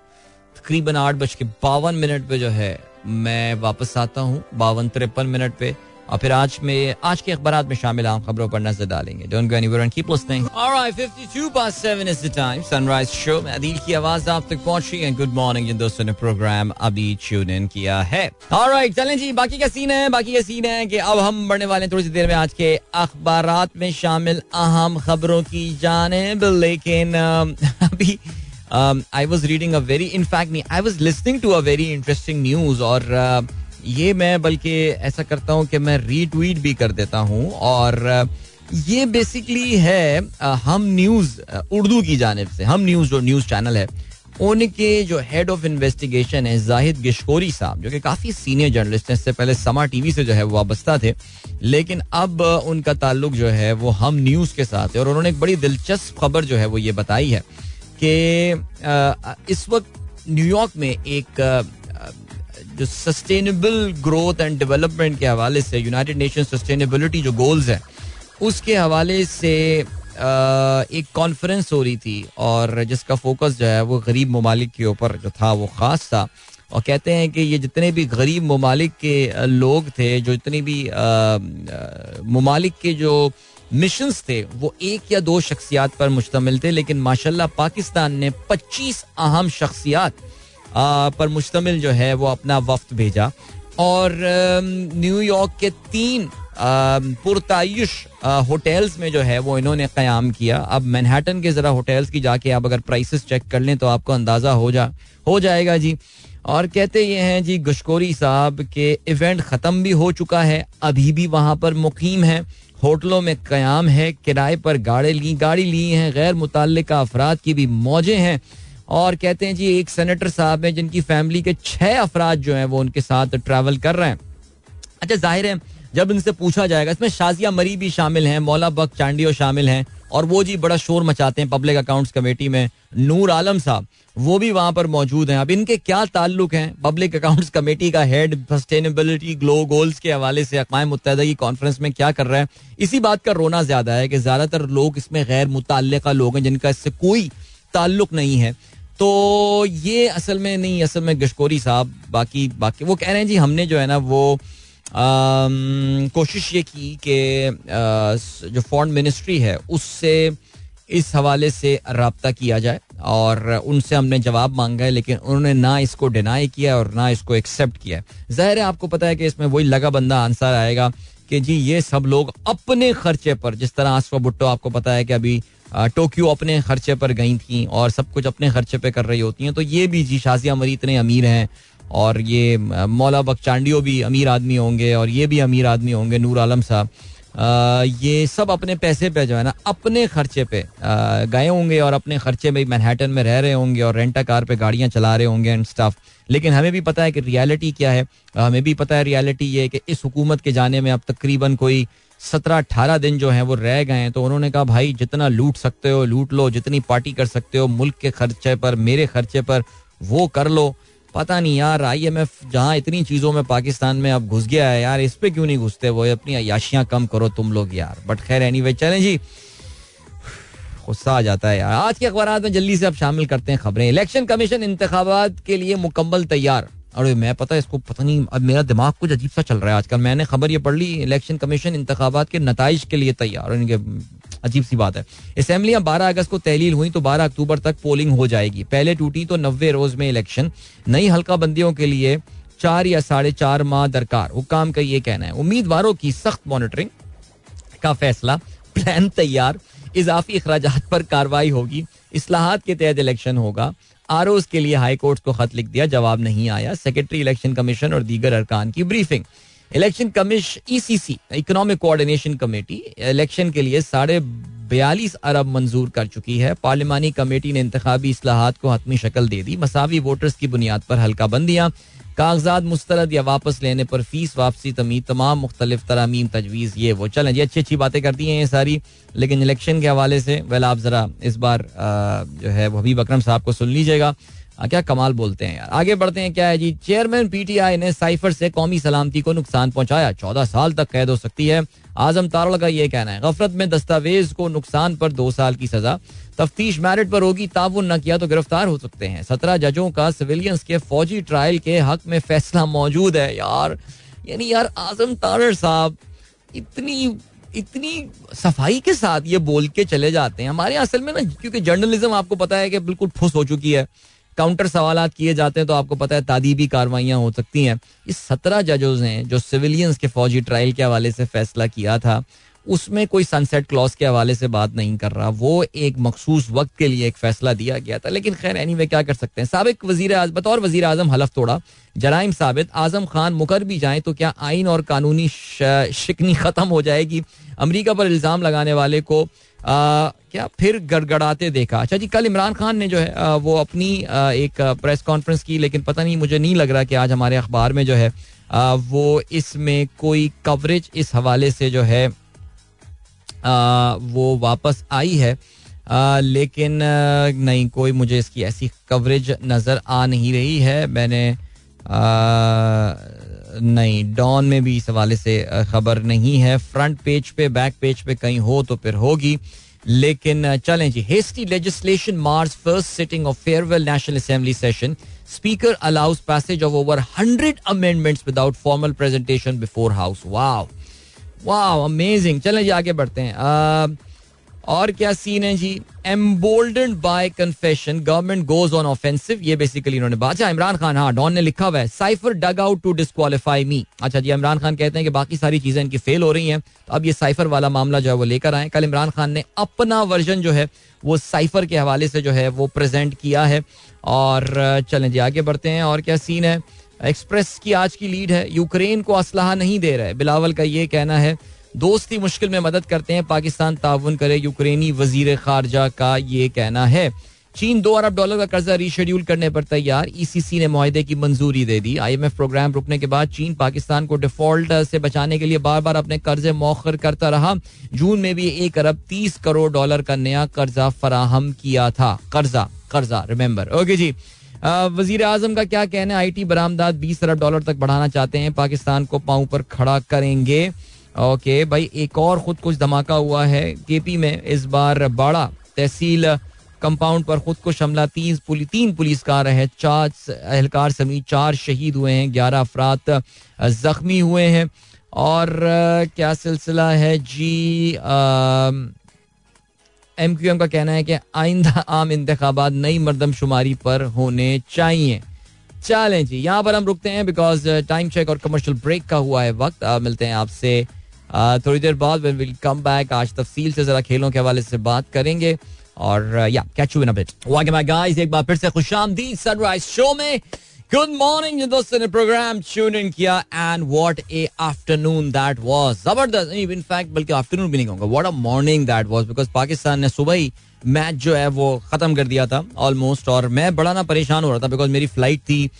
तकरीबन आठ बज के बावन मिनट पे जो है, मैं वापस आता हूँ, बावन तिरपन मिनट पे। और फिर आज में आज के अखबार में शामिल आम खबरों पर नज़र डालेंगे। Don't go anywhere and keep listening alright 52 past 7 is the time sunrise show में अदील की आवाज़ आप तक पहुँची है। गुड मॉर्निंग जिन दोस्तों ने प्रोग्राम अभी ट्यून इन किया है। ऑलराइट चलें जी बाकी का सीन है बाकी का सीन है कि अब हम बढ़ने वाले हैं थोड़ी सी देर में आज के अखबार में शामिल अहम खबरों की जाने लेकिन अभी I was reading a very in fact नहीं I was listening to a very interesting news और uh, ये मैं बल्कि ऐसा करता हूँ कि मैं रीट्वीट भी कर देता हूँ और ये बेसिकली है हम न्यूज़ उर्दू की जानब से, हम न्यूज़ जो न्यूज़ चैनल है, उनके जो हेड ऑफ़ इन्वेस्टिगेशन है जाहिद गिशकोरी साहब, जो कि काफ़ी सीनियर जर्नलिस्ट हैं, इससे पहले समा टीवी से जो है वो वाबस्ता थे, लेकिन अब उनका ताल्लुक जो है वो हम न्यूज़ के साथ है और उन्होंने एक बड़ी दिलचस्प खबर जो है वो ये बताई है कि इस वक्त न्यूयॉर्क में एक जो सस्टेनेबल ग्रोथ एंड डेवलपमेंट के हवाले से यूनाइटेड नेशन सस्टेनेबिलिटी जो गोल्स हैं, उसके हवाले से एक कॉन्फ्रेंस हो रही थी और जिसका फोकस जो है वो गरीब ममालिक के ऊपर जो था वो ख़ास था। और कहते हैं कि ये जितने भी गरीब ममालिक के लोग थे, जो जितने भी ममालिक के जो मिशंस थे, वो एक या दो शख्सियात पर मुश्तमिल थे, लेकिन माशाल्लाह पाकिस्तान ने 25 अहम शख्सियात पर मुश्तमिल जो है वो अपना वफ्त भेजा। और न्यूयॉर्क के तीन पुरतायुश होटल्स में जो है वो इन्होंने क़याम किया। अब मैनहटन के ज़रा होटल्स की जाके आप अगर प्राइसेस चेक कर लें तो आपको अंदाज़ा हो जा, हो जाएगा जी। और कहते ये हैं जी, गशकोरी साहब के इवेंट ख़त्म भी हो चुका है, अभी भी वहाँ पर मुकीम है। होटलों में क्याम है, किराए पर गाड़ी ली गाड़ी ली हैं, गैर मुतल अफराद की भी मौजें हैं। और कहते हैं जी, एक सेनेटर साहब हैं जिनकी फैमिली के छह अफराद जो हैं वो उनके साथ ट्रैवल कर रहे हैं। अच्छा ज़ाहिर है, जब इनसे पूछा जाएगा, इसमें शाजिया मरी भी शामिल हैं, मौला बक चांडियो शामिल हैं, और वो जी बड़ा शोर मचाते हैं पब्लिक अकाउंट्स कमेटी में, नूर आलम साहब, वो भी वहाँ पर मौजूद हैं। अब इनके क्या ताल्लुक हैं? पब्लिक अकाउंट्स कमेटी का हेड सस्टेनेबिलिटी ग्लो गोल्स के हवाले से अकवा मुतहदा की कॉन्फ्रेंस में क्या कर रहा है? इसी बात का रोना ज़्यादा है कि ज़्यादातर लोग इसमें गैर मुतल लोग हैं जिनका इससे कोई ताल्लुक नहीं है। तो ये असल में नहीं, असल में गशकोरी साहब, बाकी बाकी, वो कह रहे हैं, जी, हमने जो है ना, वो कोशिश ये की कि जो फॉरेन मिनिस्ट्री है, उससे इस हवाले से रबता किया जाए और उनसे हमने जवाब मांगा है, लेकिन उन्होंने ना इसको डिनाई किया और ना इसको एक्सेप्ट किया है। ज़ाहिर है, आपको पता है कि इसमें वही लगा बंदा आंसर आएगा। कि जी, ये सब लोग अपने खर्चे पर, जिस तरह आसफा भुट्टो आपको पता है कि अभी टोक्यो अपने खर्चे पर गई थी और सब कुछ अपने खर्चे पे कर रही होती हैं तो ये भी जी शाजिया मरी इतने अमीर हैं और ये मौला बख्चांडियो भी अमीर आदमी होंगे और ये भी अमीर आदमी होंगे, नूर आलम साहब। ये सब अपने पैसे पे जो है ना, अपने खर्चे पे गए होंगे और अपने खर्चे में मैनहटन में रह रहे होंगे और रेंटा कार पे गाड़ियाँ चला रहे होंगे एंड स्टाफ लेकिन हमें भी पता है कि रियलिटी क्या है। हमें भी पता है रियलिटी ये कि इस हुकूमत के जाने में अब तकरीबन कोई सत्रह अठारह दिन जो है वो रह गए हैं। तो उन्होंने कहा, भाई, जितना लूट सकते हो, लूट लो, जितनी पार्टी कर सकते हो, मुल्क के खर्चे पर, मेरे खर्चे पर, वो कर लो। पता नहीं यार आई एम एफ़ जहाँ इतनी चीज़ों में पाकिस्तान में अब घुस गया है, यार, इस पर क्यों नहीं घुसते? वो अपनी अयाशियाँ कम करो तुम लोग यार। बट खैर एनी वे चले जी। गुस्सा आ जाता है यार। आज के अखबार में जल्दी से अब शामिल करते हैं खबरें। इलेक्शन कमीशन इंतबात के लिए मुकम्मल तैयार। अरे मैं पता है इसको पता नहीं, अब मेरा दिमाग कुछ अजीब सा चल रहा है आजकल। मैंने खबर ये पढ़ ली, इलेक्शन कमीशन इंतबात के नतज के लिए तैयार। इनके अजीब सी बात है। असम्बलियाँ बारह अगस्त को तहलील हुई तो बारह अक्टूबर तक पोलिंग हो जाएगी। पहले टूटी तो नब्बे रोज में इलेक्शन। नई हल्का बंदियों के लिए चार या साढ़े चार माह दरकार। हुकाम का ये कहना है। उम्मीदवारों की सख्त मॉनिटरिंग का फैसला। प्लान तैयार। इजाफी अखराज पर कार्रवाई होगी। असलाहत के तहत इलेक्शन होगा। आर के लिए हाई कोर्ट को खत लिख दिया, जवाब नहीं आया। सेक्रेटरी इलेक्शन कमीशन और दीगर अरकान की briefing. Election commission ECC economic coordination committee, election के लिए साढ़े बयालीस अरब मंजूर कर चुकी है। पार्लियमानी कमेटी ने इंतबी असलाहत को हतमी शक्ल दे दी। मसावी वोटर्स की बुनियाद पर हल्का बंदियाँ कागजात मुस्तरद या वापस लेने पर फ़ीस वापसी तमीज, तमाम मुख्तलिफ़ तरामीम तजवीज़, ये वो चलें जी अच्छी अच्छी बातें करती हैं ये सारी, लेकिन इलेक्शन के हवाले से, वेल आप ज़रा इस बार जो है हबीब अक्रम साहब को सुन लीजिएगा। क्या कमाल बोलते हैं यार। आगे बढ़ते हैं, क्या है जी? चेयरमैन पीटीआई ने साइफर से कौमी सलामती को नुकसान पहुँचाया। चौदह साल तक कैद हो सकती है। आज़म तारल का ये कहना है गफरत में दस्तावेज़ को नुकसान पर दो साल की सजा। तफ्तीश मैरिट पर होगी ताउन न किया तो गिरफ़्तार हो सकते हैं। सत्रह जजों का सिविलियंस के फौजी ट्रायल के हक में फैसला मौजूद है यार। यानी यार, आज़म तारर साहब, इतनी इतनी सफ़ाई के साथ ये बोल के चले जाते हैं। हमारे असल में ना, क्योंकि जर्नलिज्म आपको पता है कि बिल्कुल फुस हो चुकी है। काउंटर सवाल किए जाते हैं तो आपको पता है तादीबी कार्रवाइयाँ हो सकती हैं। इस सत्रह जजों ने, जो सिविलियंस के फौजी ट्रायल के हवाले से फैसला किया था उसमें कोई सनसेट क्लॉज के हवाले से बात नहीं कर रहा। वो एक मखसूस वक्त के लिए एक फैसला दिया गया था। लेकिन खैर एनी वे क्या कर सकते हैं? सबक वज़ीर बतौर वज़ीर आज़म हलफ तोड़ा। जराइम साबित आज़म खान मुकर भी जाए तो क्या आइन और कानूनी शिकनी खत्म हो जाएगी? अमरीका पर इल्ज़ाम लगाने वाले को आ, क्या फिर गड़गड़ाते देखा? अच्छा जी कल इमरान खान ने जो है आ, वो अपनी आ, एक प्रेस कॉन्फ्रेंस की लेकिन पता नहीं मुझे नहीं लग रहा कि आज हमारे अखबार में जो है आ, वो इसमें कोई कवरेज इस हवाले से जो है वो वापस आई है। लेकिन नहीं, कोई मुझे इसकी ऐसी कवरेज नज़र आ नहीं रही है। मैंने नहीं डॉन में भी इस हवाले से खबर नहीं है। फ्रंट पेज पे बैक पेज पे कहीं हो तो फिर होगी। लेकिन चलें जी hasty legislation mars first sitting of farewell National Assembly session speaker allows passage of over hundred amendments without formal presentation before house wow wow amazing चलें जी, आगे बढ़ते हैं। और क्या सीन है जी? Emboldened by confession government goes on offensive ये बेसिकली इन्होंने बात अच्छा इमरान खान हाँ डॉन ने लिखा हुआ है cipher dug out to disqualify me अच्छा जी, इमरान खान कहते हैं कि बाकी सारी चीज़ें इनकी फेल हो रही हैं। तो अब ये साइफर वाला मामला जो है वो लेकर आए कल इमरान खान ने अपना वर्जन जो है, वो साइफर के हवाले से जो है, वो प्रेजेंट किया है। और, चलें जी, आगे बढ़ते हैं। और क्या सीन है? एक्सप्रेस की आज की लीड है। यूक्रेन को असलाह नहीं दे रहा बिलावल का ये कहना है, दोस्ती मुश्किल में मदद करते हैं, पाकिस्तान ताउन करे यूक्रेनी वज़ीर खारजा का ये कहना है। चीन दो अरब डॉलर का कर्जा रीशेड्यूल करने पर तैयार ईसीसी ने माहे की मंजूरी दे दी। आईएमएफ प्रोग्राम रुकने के बाद चीन पाकिस्तान को डिफ़ॉल्ट से बचाने के लिए बार बार अपने कर्जे मौखर करता रहा। जून में भी एक अरब तीस करोड़ डॉलर का नया कर्जा फराहम किया था। कर्जा कर्जा रिमेंबर ओके जी। वज़ीर आज़म का क्या कहना है? आई टी बरामदाद बीस अरब डॉलर तक बढ़ाना चाहते हैं। पाकिस्तान को पाँव पर खड़ा करेंगे। ओके भाई एक और खुद कुछ धमाका हुआ है केपी में। इस बार बाड़ा तहसील कंपाउंड पर खुद को शमला तीन पुली, तीन पुलिस कार है। चार एहलकार समेत चार शहीद हुए हैं। ग्यारह अफराद जख्मी हुए हैं। और क्या सिलसिला है? जी एम क्यू एम का कहना है कि आइंदा आम इंतबात नई मरदमशुमारी पर होने चाहिए। चलें जी, यहाँ पर हम रुकते हैं बिकॉज़ टाइम चेक और कमर्शियल ब्रेक का हुआ है वक्त। मिलते हैं आपसे थोड़ी देर बाद वेन विल कम बैक आज तफसील से जरा खेलों के हवाले से बात करेंगे और या catch you in a bit एक बार फिर से खुशामदीद सनराइज शो में। गुड मॉर्निंग दोस्तों ने प्रोग्राम ट्यून इन किया and what a afternoon that was ज़बरदस्त इन फैक्ट बल्कि आफ्टरनून भी नहीं कहूँगा what a morning that was because Pakistan ने सुबह ही मैच जो है वो खत्म कर दिया था ऑलमोस्ट और मैं बड़ा ना परेशान हो रहा था बिकॉज़ मेरी फ़्लाइट थी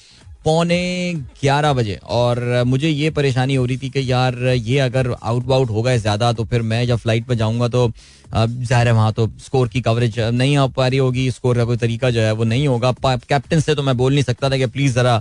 पौने ग्यारह बजे। और मुझे ये परेशानी हो रही थी कि यार, ये अगर आउट वाउट होगा ज़्यादा तो फिर मैं जब फ़्लाइट पर जाऊँगा तो ज़ाहिर है वहाँ तो स्कोर की कवरेज नहीं आ पा रही होगी स्कोर का कोई तरीका जो है वो नहीं होगा। कैप्टन से तो मैं बोल नहीं सकता था कि प्लीज़ ज़रा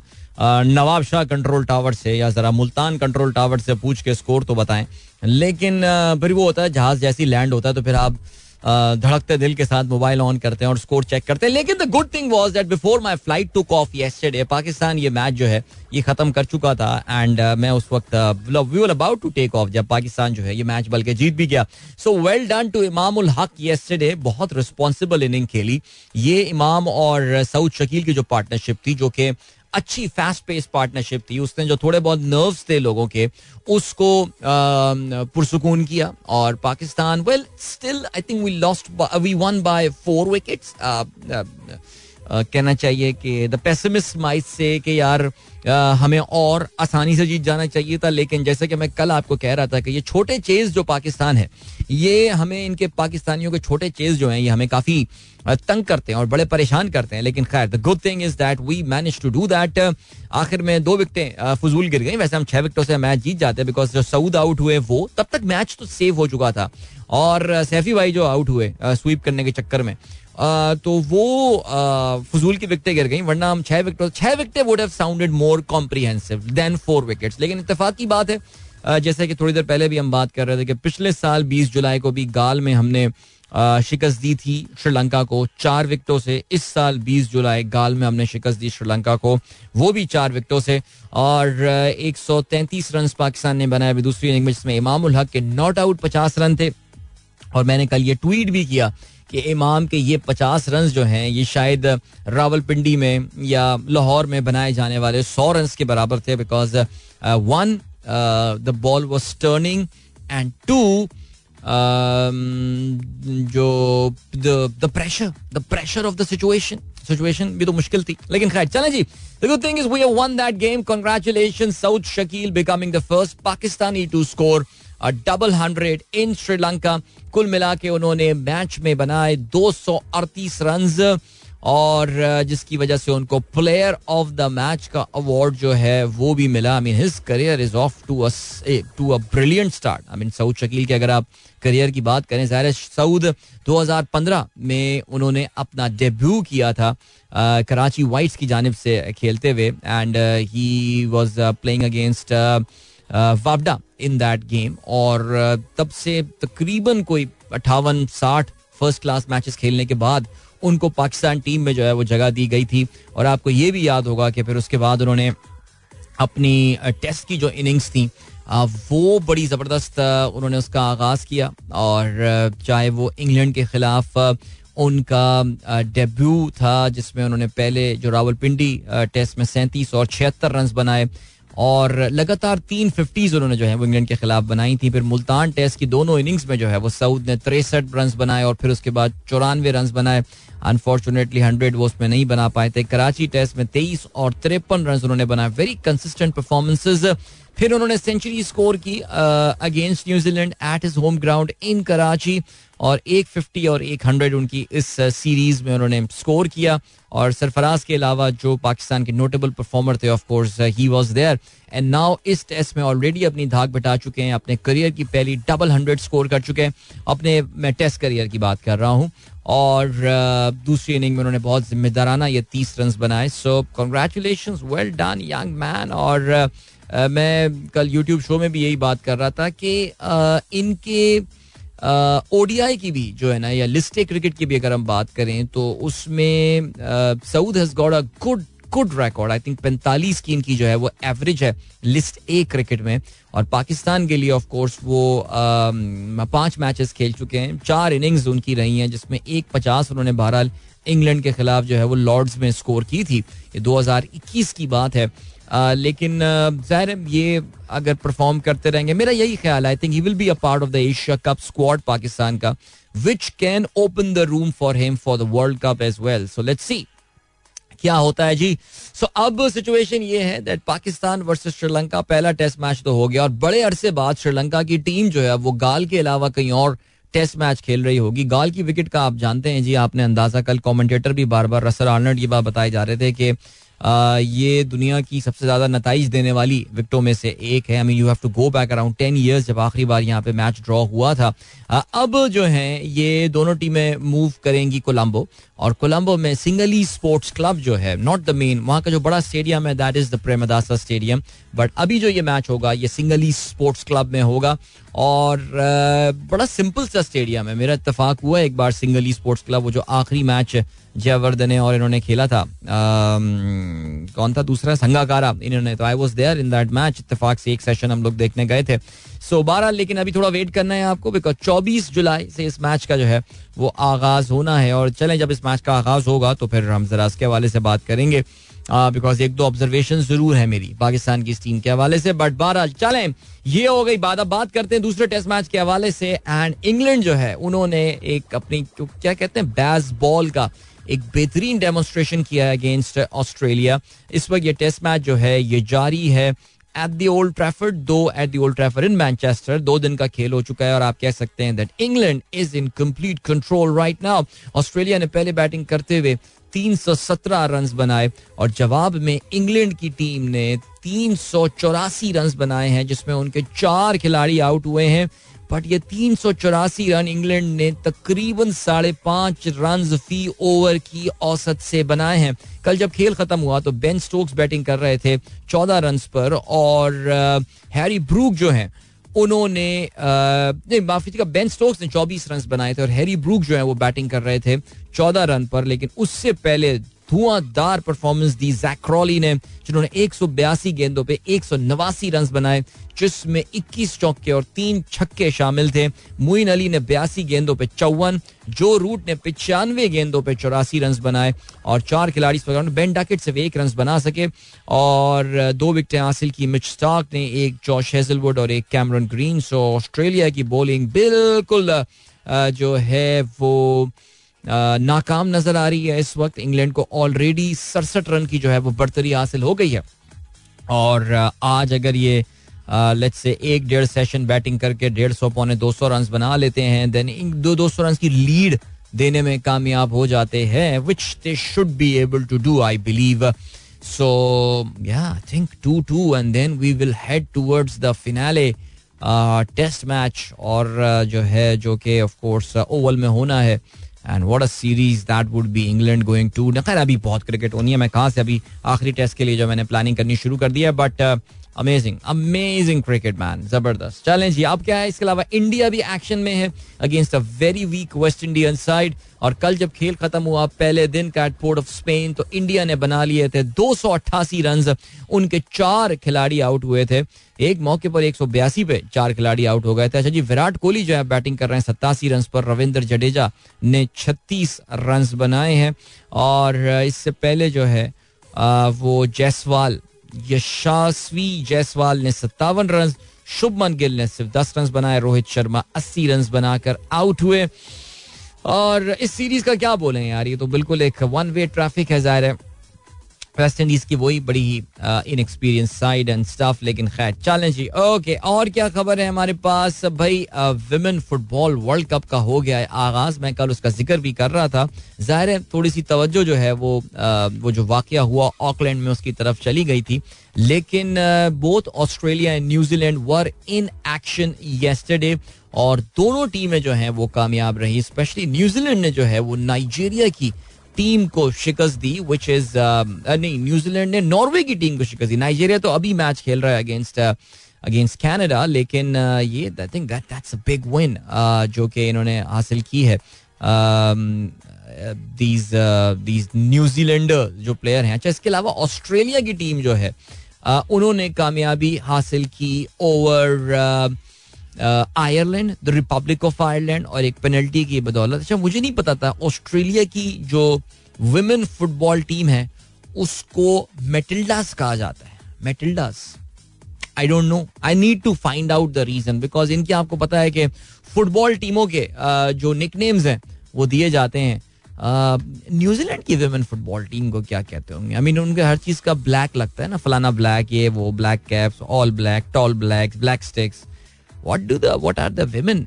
नवाब शाह कंट्रोल टावर से या ज़रा मुल्तान कंट्रोल टावर से पूछ के स्कोर तो बताएँ। लेकिन फिर वो होता है, जहाज़ जैसी लैंड होता है तो फिर आप धड़कते दिल के साथ मोबाइल ऑन करते हैं और स्कोर चेक करते हैं। लेकिन the good thing was that before my flight to off yesterday Pakistan ये मैच जो है ये खत्म कर चुका था। एंड uh, मैं उस वक्त we were about to take off जब पाकिस्तान जो है ये मैच बल्कि जीत भी गया। So well done to Imam ul Haq yesterday बहुत रिस्पॉन्सिबल इनिंग खेली। ये इमाम और सऊद शकील की जो पार्टनरशिप थी जो कि अच्छी फास्ट पेस पार्टनरशिप थी। उसने जो थोड़े बहुत नर्व्स थे लोगों के, उसको पुरसकून किया और Pakistan well still I think we lost we won by four wickets कहना चाहिए कि द पेसिमिस्ट माइट से कि यार हमें और आसानी से जीत जाना चाहिए था, लेकिन जैसे कि मैं कल आपको कह रहा था कि ये छोटे चेज जो पाकिस्तान है, ये हमें इनके पाकिस्तानियों के छोटे चेज जो हैं, ये हमें काफ़ी तंग करते हैं और बड़े परेशान करते हैं। लेकिन खैर the good thing is that we manage to do that आखिर में दो विकटें फजूल गिर गई। वैसे हम छह विकटों से मैच जीत जाते हैं बिकॉज़ जो सऊद आउट हुए वो, तब तक मैच तो सेव हो चुका था। और सैफी भाई जो आउट हुए स्वीप करने के चक्कर में तो वो फजूल की विकटें गिर गई, वरना हम छह विकेट, छह विकटें would have sounded more comprehensive than four wickets लेकिन इतफाक की बात है जैसे कि थोड़ी देर पहले भी हम बात कर रहे थे कि पिछले साल 20 जुलाई को भी गाल में हमने शिकस्त दी थी श्रीलंका को चार विकेटों से। इस साल 20 जुलाई गाल में हमने शिकस्त दी श्रीलंका को, वो भी चार विकेटों से। और 133 रन पाकिस्तान ने बनाए अभी दूसरी इनिंग में। जिसमें इमाम हक के नॉट आउट 50 रन थे। और मैंने कल ये ट्वीट भी किया कि इमाम के ये पचास रन जो हैं, ये शायद रावलपिंडी में या लाहौर में बनाए जाने वाले सौ रन के बराबर थे because one the ball was turning and two जो the pressure the pressure of the situation situation भी तो मुश्किल थी। लेकिन खैर, चलें जी। The good thing is we have won that game congratulation Saud Shakeel becoming the first Pakistani to score double hundred in Sri Lanka कुल मिला के उन्होंने मैच में बनाए दो सौ अड़तीस रन और जिसकी वजह से उनको प्लेयर ऑफ़ द मैच का अवार्ड जो है, वो भी मिला। I mean his career is off to to a brilliant start I mean Saud Shakeel के अगर आप करियर की बात करें, ज़ाहिर सऊद 2015 में उन्होंने अपना डेब्यू किया था कराची वाइट्स की जानब से खेलते हुए। And he was playing against वापडा in that game और तब से तकरीबन कोई अट्ठावन, साठ फ़र्स्ट क्लास मैचेस खेलने के बाद उनको पाकिस्तान टीम में जो है वो जगह दी गई थी। और आपको ये भी याद होगा कि फिर उसके बाद उन्होंने अपनी टेस्ट की जो इनिंग्स थी वो बड़ी ज़बरदस्त उन्होंने उसका आगाज़ किया और चाहे वो इंग्लैंड के खिलाफ उनका डेब्यू था जिसमें उन्होंने पहले जो रावलपिंडी टेस्ट में सैंतीस और छिहत्तर रन बनाए और लगातार तीन फिफ्टीज उन्होंने जो है वो इंग्लैंड के खिलाफ बनाई थी। फिर मुल्तान टेस्ट की दोनों इनिंग्स में जो है वो सऊद ने तिरसठ रन बनाए और फिर उसके बाद चौरानवे रन बनाए। अनफॉर्चुनेटली हंड्रेड वो उसमें नहीं बना पाए थे। कराची टेस्ट में तेईस और तिरपन रन उन्होंने बनाए। वेरी कंसिस्टेंट परफॉर्मेंसेज फिर उन्होंने सेंचुरी स्कोर की against New Zealand at his home ground in Karachi और एक फिफ्टी और एक हंड्रेड उनकी इस सीरीज़ में उन्होंने स्कोर किया और सरफराज के अलावा जो पाकिस्तान के नोटेबल परफॉर्मर थे of course he was there and now इस टेस्ट में ऑलरेडी अपनी धाक बिटा चुके हैं, अपने करियर की पहली डबल हंड्रेड स्कोर कर चुके हैं। अपने, मैं टेस्ट करियर की बात कर रहा हूँ और दूसरी इनिंग में उन्होंने बहुत जिम्मेदाराना ये तीस रन बनाए। So congratulation well done young man और मैं कल यूट्यूब शो में भी यही बात कर रहा था कि इनके ओडीआई की भी जो है ना, या लिस्टे क्रिकेट की भी अगर हम बात करें तो उसमें Saud has got a good good record I think पैंतालीस की इनकी जो है, वो एवरेज है लिस्ट ए क्रिकेट में। और पाकिस्तान के लिए ऑफ़ कोर्स वो पाँच मैचेस खेल चुके हैं। चार इनिंग्स उनकी रही हैं, जिसमें एक पचास उन्होंने बहरहाल इंग्लैंड के खिलाफ जो है, वो लॉर्ड्स में स्कोर की थी। ये 2021 की बात है। लेकिन ज़ाहिर ये अगर परफॉर्म करते रहेंगे मेरा यही ख्याल I think he will be a part of the Asia cup squad Pakistan का which can open the room for him for the world cup as well so let's see क्या होता है जी। सो so, अब सिचुएशन ये है दैट पाकिस्तान वर्सेस श्रीलंका पहला टेस्ट मैच तो हो गया और बड़े अरसे बाद श्रीलंका की टीम जो है वो गाल के अलावा कहीं और टेस्ट मैच खेल रही होगी। गाल की विकेट का आप जानते हैं जी आपने अंदाज़ा कल कमेंटेटर भी बार बार रसर आर्नल्ड ये बात बताए जा रहे थे कि ये दुनिया की सबसे ज़्यादा नतज देने वाली विकटों में से एक है। I mean you have to go back around ten years जब आखिरी बार यहाँ पे मैच ड्रॉ हुआ था। अब जो है, ये दोनों टीमें मूव करेंगी कोलंबो। और कोलंबो में सिंगली स्पोर्ट्स क्लब जो है नॉट द मेन वहाँ का जो बड़ा स्टेडियम है that is the Premadasa stadium but अभी जो ये मैच होगा, ये सिंगली स्पोर्ट्स क्लब में होगा। और बड़ा सिंपल सा स्टेडियम है। मेरा इतफाक हुआ एक बार सिंगली स्पोर्ट्स क्लब वो जो आखिरी मैच जयवर्धने और इन्होंने खेला था। कौन था दूसरा? संगाकारा इन्होंने तो I was there in that match इतफाक से एक सेशन हम लोग देखने गए थे। सो बारह, लेकिन अभी थोड़ा वेट करना है आपको बिकॉज़ चौबीस जुलाई से इस मैच का जो है, वो आगाज़ होना है। और चलें, जब इस मैच का आगाज़ होगा तो फिर हम जरा इसके हवाले से बात करेंगे। बिकॉज़ एक दो ऑब्जर्वेशन ज़रूर है मेरी, पाकिस्तान की इस टीम के हवाले से। बट बारह, चलें, ये हो गई बात। अब बात करते हैं दूसरे टेस्ट मैच के हवाले से। एंड इंग्लैंड जो है, उन्होंने एक अपनी, क्या कहते हैं? बैस बॉल का एक बेहतरीन डेमोस्ट्रेशन किया है अगेंस्ट ऑस्ट्रेलिया इस वक्त ये टेस्ट मैच जो है, ये जारी है at the Old Trafford though at the Old Trafford in Manchester दो दिन का खेल हो चुका है और आप कह सकते हैं that England is in complete control right now Australia ने पहले बैटिंग करते हुए 317 रन बनाए और जवाब में इंग्लैंड की टीम ने तीन सौ चौरासी रन बनाए हैं, जिसमें उनके चार खिलाड़ी आउट हुए हैं। बट ये तीन सौ चौरासी रन इंग्लैंड ने तकरीबन साढ़े पाँच रन फ़ी ओवर की औसत से बनाए हैं। कल जब खेल खत्म हुआ तो बेन स्टोक्स बैटिंग कर रहे थे चौदह रन पर और हैरी ब्रूक जो है, उन्होंने नहीं, माफ़ी का बेन स्टोक्स ने चौबीस रन बनाए थे और हैरी ब्रूक जो है वो बैटिंग कर रहे थे चौदह रन पर, लेकिन उससे पहले धुआंधार परफॉर्मेंस दी जैक्रॉली ने, जिन्होंने एक गेंदों पे एक रन बनाए, जिसमें 21 चौके और तीन छक्के शामिल थे। मुइन अली ने बयासी गेंदों पे चौवन, जो रूट ने पिचानवे गेंदों पे चौरासी रन बनाए, और चार खिलाड़ी बेन डाकेट सिर्फ़ एक रन बना सके, और दो विकटें हासिल की मिच स्टार्क ने, एक जॉश हेजलवुड और एक कैमरन ग्रीन सो ऑस्ट्रेलिया की बॉलिंग बिल्कुल जो है वो नाकाम नज़र आ रही है इस वक्त इंग्लैंड को ऑलरेडी सड़सठ रन की जो है वो बढ़तरी हासिल हो गई है। और आज अगर ये लेट्स से एक डेढ़ सेशन बैटिंग करके डेढ़ सौ पौने दो सौ रन बना लेते हैं देन दो दो सौ रन की लीड देने में कामयाब हो जाते हैं which they should be able to do I believe so या think to to and then we will head towards the finale test match और जो है, जो कि ऑफ़ कोर्स ओवल में होना है। And what a series that would be England going to खैर, अभी बहुत क्रिकेट होनी है, मैं कहाँ से अभी आखिरी टेस्ट के लिए जो मैंने प्लानिंग करनी शुरू कर दिया but amazing amazing cricket man ज़बरदस्त। चैलेंज जी अब क्या है? इसके अलावा इंडिया भी एक्शन में है against a very weak West Indian side और कल जब खेल खत्म हुआ, पहले दिन कैटपोर्ट ऑफ़ स्पेन तो इंडिया ने बना लिए थे दो रन उनके चार खिलाड़ी आउट हुए थे। एक मौके पर एक सौ बयासी पे चार खिलाड़ी आउट हो गए थे। अच्छा जी, विराट कोहली जो है बैटिंग कर रहे हैं, सत्तासी रन पर। रविंद्र जडेजा ने छत्तीस रन बनाए हैं। और इससे पहले जो है वो जयसवाल, यशास्वी जायसवाल ने सत्तावन रन शुभमन गिल ने सिर्फ़ दस रन बनाए, रोहित शर्मा अस्सी रन बनाकर आउट हुए। और इस सीरीज़ का क्या बोले यार, ये तो बिल्कुल एक वन वे ट्रैफ़िक है ज़ाहिर है। वेस्ट इंडीज की वही बड़ी ही inexperience side and staff लेकिन खैर चलें जी ओके और क्या खबर है हमारे पास? भाई विमेन फुटबॉल वर्ल्ड कप का हो गया है आगाज़। मैं कल उसका ज़िक्र भी कर रहा था। ज़ाहिर है थोड़ी सी तवज्जो जो है वो वो जो वाकया हुआ ऑकलैंड में उसकी तरफ़ चली गई थी। लेकिन both Australia and New Zealand were in action yesterday और दोनों टीमें जो हैं वो कामयाब रही। स्पेशली न्यूजीलैंड ने जो है वो नाइजीरिया की टीम को शिकस्त दी विच इज़ नहीं न्यूजीलैंड ने नॉर्वे की टीम को शिकस्त दी नाइजीरिया तो अभी मैच खेल रहा है अगेंस्ट अगेंस्ट कैनेडा लेकिन ये I think that that's a big win जो कि इन्होंने हासिल की है दीज दीज न्यूजीलैंडर जो प्लेयर हैं अच्छा इसके अलावा ऑस्ट्रेलिया की टीम जो है उन्होंने कामयाबी हासिल की over Ireland the republic of Ireland और एक पेनल्टी की बदौलत। अच्छा मुझे नहीं पता था ऑस्ट्रेलिया की जो वुमेन फुटबॉल टीम है, उसको मेटिल्डास कहा जाता है। Matildas I don't know I need to find out the reason because इनके आपको पता है कि फुटबॉल टीमों के जो निकनेम्स हैं, वो दिए जाते हैं। न्यूजीलैंड की वुमेन फुटबॉल टीम को क्या कहते होंगे? आई मीन उनके हर चीज़ का ब्लैक लगता है ना, फलाना ब्लैक ये वो black caps all black tall black black sticks what do the what are women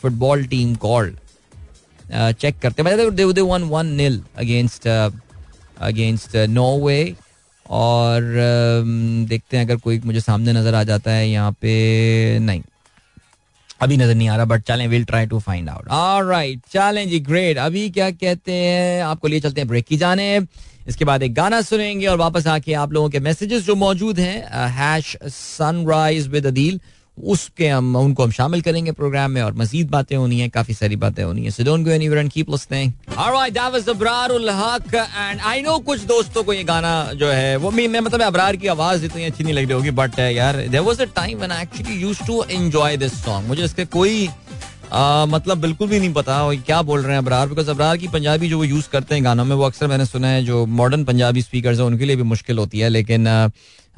football team called check करते one nil against against Norway और um, देखते हैं अगर कोई मुझे सामने नज़र आ जाता है यहाँ पे नहीं। अभी नज़र नहीं आ रहा बट चलें will try to find out alright चलें जी ग्रेट अभी क्या कहते हैं आपको लिए चलते हैं ब्रेक की जाने। इसके बाद एक गाना सुनेंगे और वापस आके आप लोगों के मैसेजेस जो मौजूद हैं हैश सनराइज विद अदील उसके हम, उनको हम शामिल करेंगे प्रोग्राम में और मजीद बातें होनी है, काफ़ी सारी बातें होनी है। So don't go anywhere and keep listening alright that was Abrarul Haq and I no कुछ दोस्तों को ये गाना जो है, वो मैं मतलब अबरार की आवाज़ इतनी अच्छी नहीं लग रही होगी बट यार there was a time when I actually used to enjoy this song मुझे इसके कोई मतलब बिल्कुल भी नहीं पता क्या बोल रहे हैं अबरार बिकॉज़ अबरार की पंजाबी जो वो यूज़ करते हैं गानों में वो अक्सर मैंने सुना है जो मॉडर्न पंजाबी स्पीकर है उनके लिए भी मुश्किल होती है लेकिन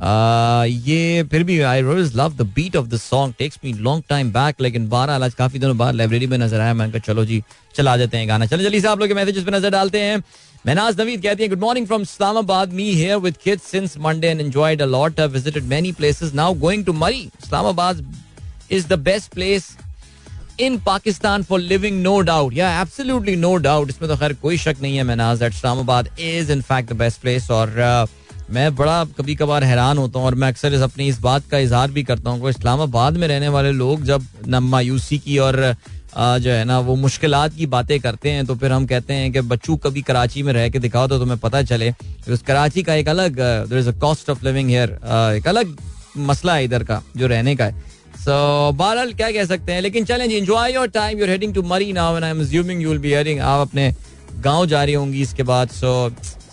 आ, ये फिर भी I rose love the beat of the song takes me long time back लेकिन बारह आज काफ़ी दिनों बाद लाइब्रेरी में नज़र आया मैंने कहा चलो जी चला देते हैं गाना। चलो जल्दी से आप लोग के मैसेजेस पे नज़र डालते हैं। महनाज नवीद कहती है good morning from Islamabad me here with kids since Monday and enjoyed a lot visited many places now going to Murree Islamabad is the best place in Pakistan for living no doubt yeah absolutely no doubt इसमें तो खैर कोई शक नहीं है Mahnaz that Islamabad is in fact the best place और uh, मैं बड़ा कभी कभार हैरान होता हूँ और मैं अक्सर इस अपनी इस बात का इजहार भी करता हूँ इस्लामाबाद में रहने वाले लोग जब न मायूसी की और जो है ना वो मुश्किल की बातें करते हैं तो फिर हम कहते हैं कि बच्चू कभी कराची में रह के दिखाओ तो तुम्हें पता चले। उस कराची का एक अलग is a cost of living here एक अलग मसला है इधर का जो रहने का है। सो बहरहाल, क्या कह सकते हैं? लेकिन चलें जी enjoy your time you're heading to Murree now and I am assuming you will be heading आप अपने गाँव जा रही होंगी इसके बाद so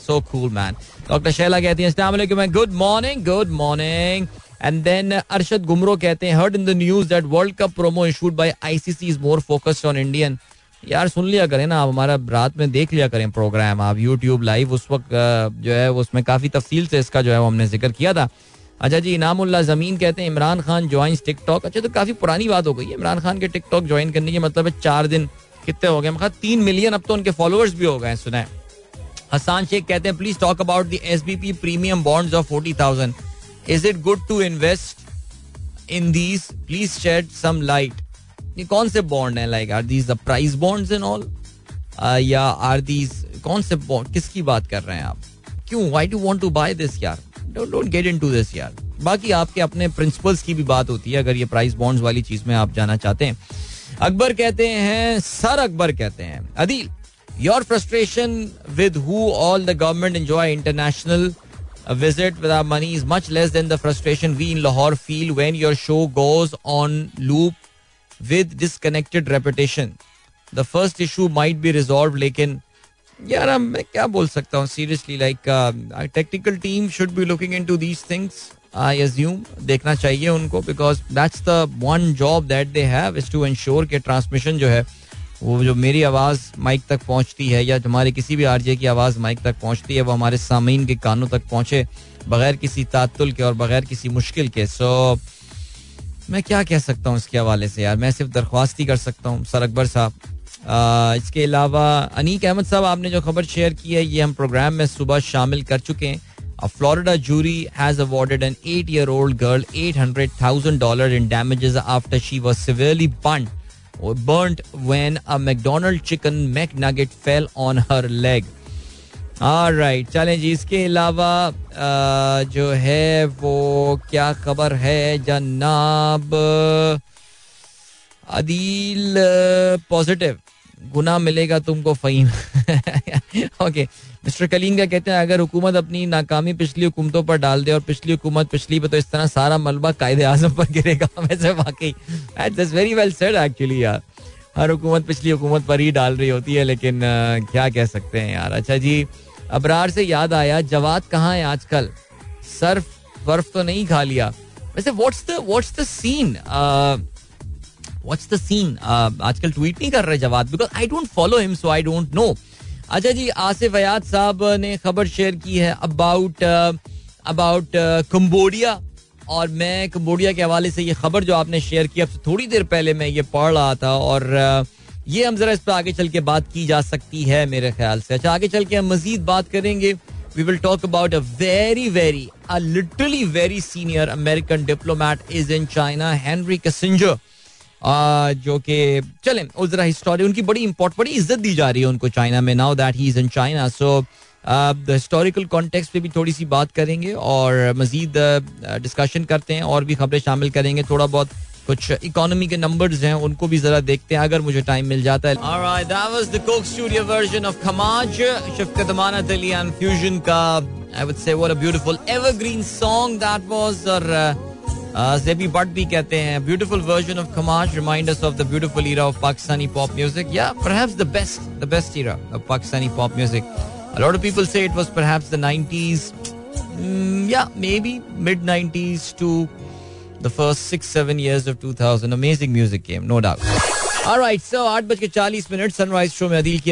so cool man doctor Shaila कहती हैं good morning good morning and then Arshad Gumro कहते हैं heard in the news that world cup promo issued by ICC is more focused on Indian यार, सुन लिया करें ना, आप हमारा रात में देख लिया करें प्रोग्राम आप यूट्यूब लाइव उस वक्त जो है, उसमें काफ़ी तफसील से इसका जो है वो हमने ज़िक्र किया था। अच्छा जी इनामुल्ला ज़मीन कहते हैं, इमरान खान ज्वाइन टिकटॉक अच्छा तो काफ़ी पुरानी बात हो गई है, इमरान खान के टिकटॉक ज्वाइन करने के मतलब है चार दिन कितने हो गए? तीन मिलियन अब तो उनके फॉलोअर्स भी हो गए सुना है। हसान शेख कहते हैं please talk about the S B P premium bonds of forty thousand is it good to invest in these please shed some light ये कौन से बॉन्ड है? Like are these the prize bonds in all या आर दीज कौन से बॉन्ड किसकी बात कर रहे हैं आप? क्यों? Why do want to buy this यार? डोंट गेट इनटू दिस यार बाकी आपके अपने प्रिंसिपल्स की भी बात होती है अगर ये प्राइस बॉन्ड्स वाली चीज़ में आप जाना चाहते हैं अकबर कहते हैं सर अकबर कहते हैं Adeel your frustration with who all the government enjoy international visit with money is much less than the frustration we in Lahore feel when your show goes on loop with disconnected reputation the first issue might be resolve लेकिन यार मैं क्या बोल सकता हूँ? Seriously like technical team should be looking into these things I assume देखना चाहिए उनको because that's the one job that they have is to ensure के ट्रांसमिशन जो है, वो जो मेरी आवाज़ माइक तक पहुँचती है, या हमारे किसी भी आरजे की आवाज़ माइक तक पहुँचती है, वो हमारे सामीन के कानों तक पहुँचे, बगैर किसी तातुल के और बगैर किसी मुश्किल के। सो मैं क्या कह सकता हूँ इसके हवाले से यार? मैं सिर्फ़ दरख्वास्त ही कर सकता हूँ, सर अकबर साहब। इसके अलावा अनीक अहमद साहब आपने जो खबर शेयर की है ये हम प्रोग्राम में सुबह शामिल कर चुके हैं A Florida jury has awarded an eight-year-old girl $800,000 in damages after she was severely burnt burnt when a McDonald chicken McNugget fell on her leg. Right चलें जी इसके अलावा जो है वो क्या खबर है जनाब अदील पॉजिटिव गुना मिलेगा तुमको फहीम ओके मिस्टर कलीन का कहते हैं अगर हुकूमत अपनी नाकामी पिछली हुकूमतों पर डाल दे और पिछली हुकूमत पिछली पे तो इस तरह सारा मलबा कायदे आज़म पर गिरेगा। (laughs) वैसे वाकई वेरी वेल सेड एक्चुअली यार। हर हुकूमत पिछली हुकूमत पर ही डाल रही होती है लेकिन uh, क्या कह सकते हैं यार। अच्छा जी अबरार से याद आया जवाद कहाँ है आजकल? सर्फ बर्फ़ तो नहीं खा लिया। वैसे what's the what's the scene what's the scene आजकल ट्वीट नहीं कर रहे जवाब because I don't follow him so I don't know अच्छा जी आसिफ अयाद साहब ने खबर शेयर की है अबाउट अबाउट कम्बोडिया और मैं कम्बोडिया के हवाले से ये खबर जो आपने शेयर की अब से थोड़ी देर पहले मैं ये पढ़ रहा था और uh, ये हम जरा इस पर आगे चल के बात की जा सकती है मेरे ख्याल से। अच्छा आगे चल के हम मजीद बात करेंगे। We will talk about a very very a literally very senior American diplomat is in China Henry Kissinger जो कि चले उस जरा हिस्टोरी उनकी बड़ी इंपॉर्ट बड़ी इज़्ज़त दी जा रही है उनको चाइना में now that he is in China so the historical context पे भी थोड़ी सी बात करेंगे और मजीद डिस्कशन करते हैं और भी खबरें शामिल करेंगे। थोड़ा बहुत कुछ इकोनॉमी के नंबर्स हैं उनको भी जरा देखते हैं अगर मुझे टाइम मिल जाता है। Alright, that was the Coke Studio version of Kamaj, Shafkat Amanat Ali and Fusion का I would say what a beautiful evergreen song that was और सेबी बट भी कहते हैं beautiful version of कमाश remind of the beautiful era of Pakistani pop music या perhaps the best the best era of Pakistani pop music a lot of people say it was perhaps the 90s या maybe mid 90s to the first 6 7 years of 2000 amazing music game no doubt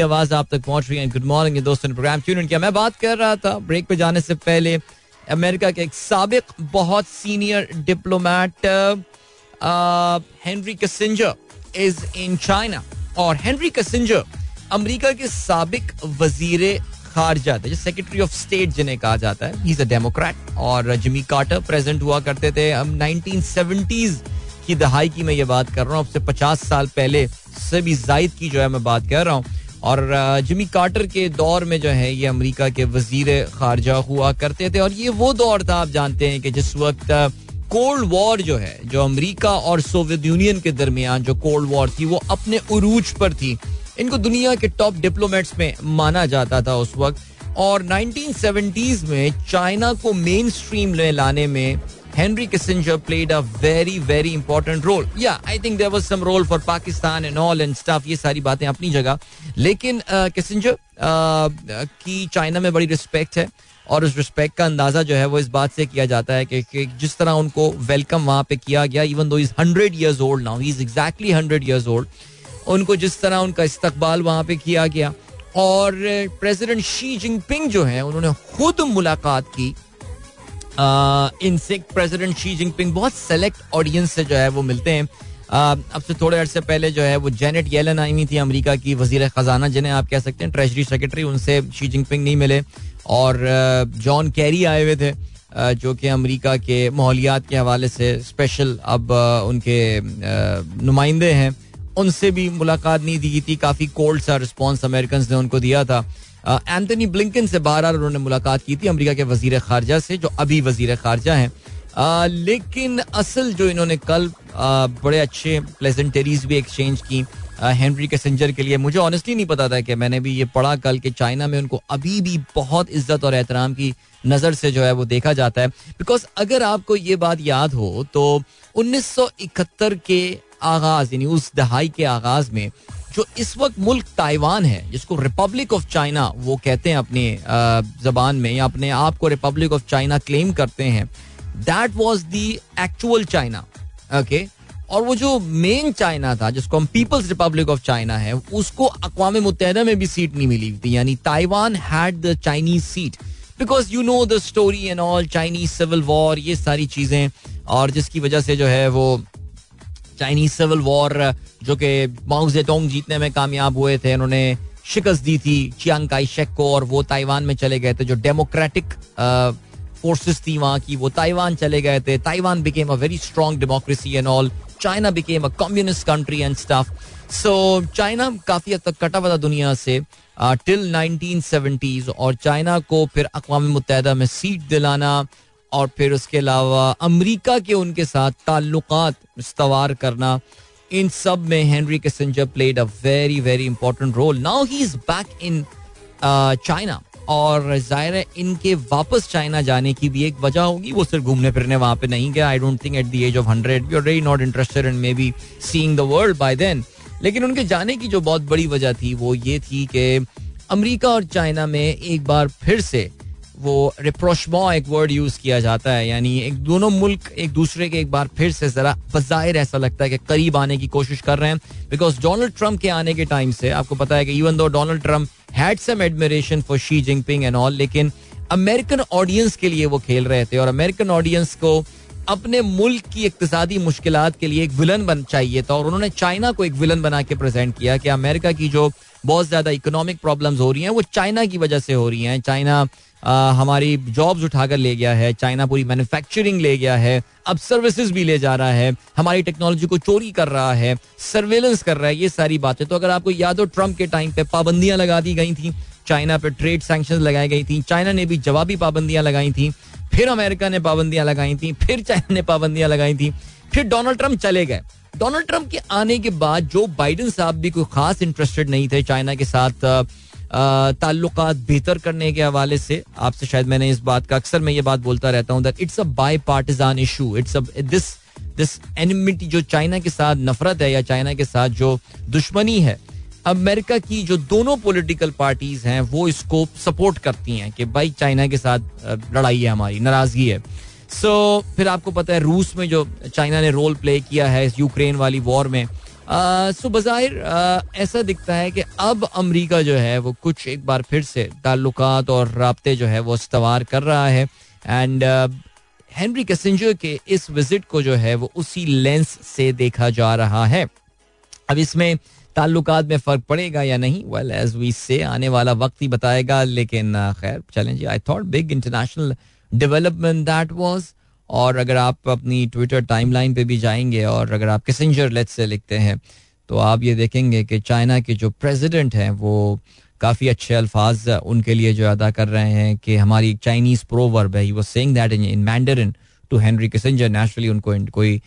आवाज़ आप तक पहुँच रही है। गुड मॉर्निंग दोस्तों ने प्रोग्राम क्यों किया। मैं बात कर रहा था ब्रेक पे जाने से पहले अमेरिका के एक सबक, बहुत senior diplomat Henry Kissinger is in China और हेनरी कसिंजर अमेरिका के सबक वज़ीर खारजा थे सेक्रेटरी ऑफ़ स्टेट जिन्हें कहा जाता है। ही अ डेमोक्रेट और जिमी कार्टर प्रेजेंट हुआ करते थे। हम 1970s की दहाई की मैं ये बात कर रहा हूँ। अब से पचास साल पहले से भी जायद की जो है मैं बात कर रहा हूँ। और जिमी कार्टर के दौर में जो है, ये अमेरिका के वज़ीर खारजा हुआ करते थे। और ये वो दौर था, आप जानते हैं कि जिस वक्त कोल्ड वॉर जो है, जो अमेरिका और सोवियत यूनियन के दरमियान जो कोल्ड वॉर थी, वो अपने उरूज पर थी। इनको दुनिया के टॉप डिप्लोमेट्स में माना जाता था उस वक्त। और 1970s में चाइना को मेन स्ट्रीम में लाने में Henry Kissinger played a very very important role. Yeah, I think there was some role for Pakistan and all and stuff. ये सारी बातें अपनी जगह लेकिन किसिंजर की चाइना में बड़ी रिस्पेक्ट है और उस रिस्पेक्ट का अंदाज़ा जो है वो इस बात से किया जाता है कि, कि जिस तरह उनको वेलकम वहाँ पे किया गया even though is hundred years old now is exactly hundred years old उनको जिस तरह उनका इस्तकबाल वहाँ पे किया गया और प्रेसिडेंट शी जिनपिंग जो है उन्होंने खुद मुलाकात की इनसे प्रेसिडेंट शी जिनपिंग बहुत सेलेक्ट ऑडियंस से जो है वो मिलते हैं। अब से थोड़े अरसे पहले जो है वो जेनेट येलन आई हुई थी अमेरिका की वज़ीर खजाना, जिन्हें आप कह सकते हैं ट्रेजरी सेक्रेटरी उनसे शी जिनपिंग नहीं मिले। और जॉन कैरी आए हुए थे जो कि अमेरिका के माहौलियात के हवाले से स्पेशल अब उनके नुमाइंदे हैं। उनसे भी मुलाकात नहीं दी थी। काफ़ी कोल्ड सा रिस्पॉन्स अमेरिकन ने उनको दिया था। एंथनी ब्लिंकन से बार बार उन्होंने मुलाकात की थी अमेरिका के वज़ीर खारजा से, जो अभी वज़ीर खारजा हैं। लेकिन असल जो इन्होंने कल बड़े अच्छे प्लेजेंटरीज भी एक्सचेंज की हेनरी कैसेंजर के लिए। मुझे ऑनेस्टली नहीं पता था कि मैंने भी ये पढ़ा कल कि चाइना में उनको अभी भी बहुत इज़्ज़त और एहतराम की नज़र से जो है वो देखा जाता है। बिकॉज़ अगर आपको ये बात याद हो तो 1971 के आगाज़, यानी उस दहाई के आगाज़ में जो इस वक्त मुल्क ताइवान है, जिसको रिपब्लिक ऑफ़ चाइना वो कहते हैं अपनी जबान में या अपने आप को रिपब्लिक ऑफ़ चाइना क्लेम करते हैं that was the actual China okay और वो जो मेन चाइना था, जिसको हम पीपल्स रिपब्लिक ऑफ़ चाइना है, उसको अकवा मुतहदा में भी सीट नहीं मिली थी, यानी Taiwan had the Chinese seat because you know the story and all Chinese civil war ये सारी चीज़ें, और जिसकी वजह से जो है वो चाइनीज़ सिविल वॉर जो कि माउ जेटोंग जीतने में कामयाब हुए थे। उन्होंने शिकस्त दी थी चियांग काई शेक को और वो ताइवान में चले गए थे। जो डेमोक्रेटिक फोर्सेस थी वहाँ की, वो ताइवान चले गए थे। Taiwan became a very strong democracy and all China became a communist country and stuff so China काफ़ी हद तक कटा हुआ दुनिया से टिल नाइनटीन सेवेंटीज और चाइना को फिर अकवा मुतहदा में सीट दिलाना और फिर उसके अलावा अमेरिका के उनके साथ ताल्लुकात इस्तवार करना, इन सब में Henry Kissinger played a very very important role now he is back in China और ज़ाहिर है इनके वापस चाइना जाने की भी एक वजह होगी। वो सिर्फ़ घूमने फिरने वहाँ पे नहीं गया I don't think at the age of hundred you are very not interested in maybe seeing the world by then लेकिन उनके जाने की जो बहुत बड़ी वजह थी, वो ये थी कि अमेरिका और चाइना में एक बार फिर से वो रिप्रोशमो एक वर्ड यूज़ किया जाता है, यानी एक दोनों मुल्क एक दूसरे के एक बार फिर से जरा बजायर ऐसा लगता है कि करीब आने की कोशिश कर रहे हैं। बिकॉज़ डोनाल्ड ट्रंप के आने के टाइम से आपको पता है कि even though Donald Trump had some admiration for Xi Jinping and all लेकिन अमेरिकन ऑडियंस के लिए वो खेल रहे थे और अमेरिकन ऑडियंस को अपने मुल्क की इकतदी मुश्किल के लिए एक विलन बन चाहिए था और उन्होंने चाइना को एक विलन बना के प्रेजेंट किया कि अमेरिका की जो बहुत ज़्यादा इकोनॉमिक प्रॉब्लम्स हो रही हैं, वो चाइना की वजह से हो रही हैं। चाइना हमारी जॉब्स उठाकर ले गया है, चाइना पूरी मैन्युफैक्चरिंग ले गया है, अब सर्विसेज़ भी ले जा रहा है, हमारी टेक्नोलॉजी को चोरी कर रहा है सर्वेलेंस कर रहा है, ये सारी बातें। तो अगर आपको याद हो ट्रंप के टाइम पे पाबंदियाँ लगा दी गई थी, चाइना पे ट्रेड सैंक्शन लगाई गई थी, चाइना ने भी जवाबी पाबंदियाँ लगाई थी, फिर अमेरिका ने पाबंदियाँ लगाई थी, फिर चाइना ने पाबंदियाँ लगाई थी, फिर डोनाल्ड ट्रंप चले गए। डोनाल्ड ट्रंप के आने के बाद जो बाइडन साहब भी कोई खास इंटरेस्टेड नहीं थे चाइना के साथ ताल्लुक बेहतर करने के हवाले से आपसे शायद मैंने इस बात का अक्सर मैं ये बात बोलता रहता हूँ that it's a bipartisan issue it's this this enmity जो चाइना के साथ नफरत है या चाइना के साथ जो दुश्मनी है अमेरिका की जो दोनों पॉलिटिकल पार्टीज़ हैं वो इसको सपोर्ट करती हैं कि भाई चाइना के साथ लड़ाई है हमारी नाराज़गी है। सो so, फिर आपको पता है रूस में जो चाइना ने रोल प्ले किया है यूक्रेन वाली वॉर में सो बाहिर ऐसा दिखता है कि अब अमेरिका जो है, वो कुछ एक बार फिर से ताल्लुक और रबते जो है, वो इस्तवार कर रहा है। एंड हेनरी कैसेंजर के इस विज़िट को जो है, वो उसी लेंस से देखा जा रहा है। अब इसमें ताल्लुक में फ़र्क पड़ेगा या नहीं? वेल एज वी से आने वाला वक्त ही बताएगा, लेकिन खैर चलें I thought big international development that was और अगर आप अपनी ट्विटर टाइमलाइन पे भी जाएँगे और अगर आप किसेंजर लेट से लिखते हैं तो आप ये देखेंगे कि चाइना के जो प्रेसिडेंट हैं, वो काफ़ी अच्छे अल्फाज उनके लिए जो अदा कर रहे हैं कि हमारी एक चाइनीज़ प्रोवर्ब है। वो saying that in Mandarin to Henry Kissinger naturally उनको कोई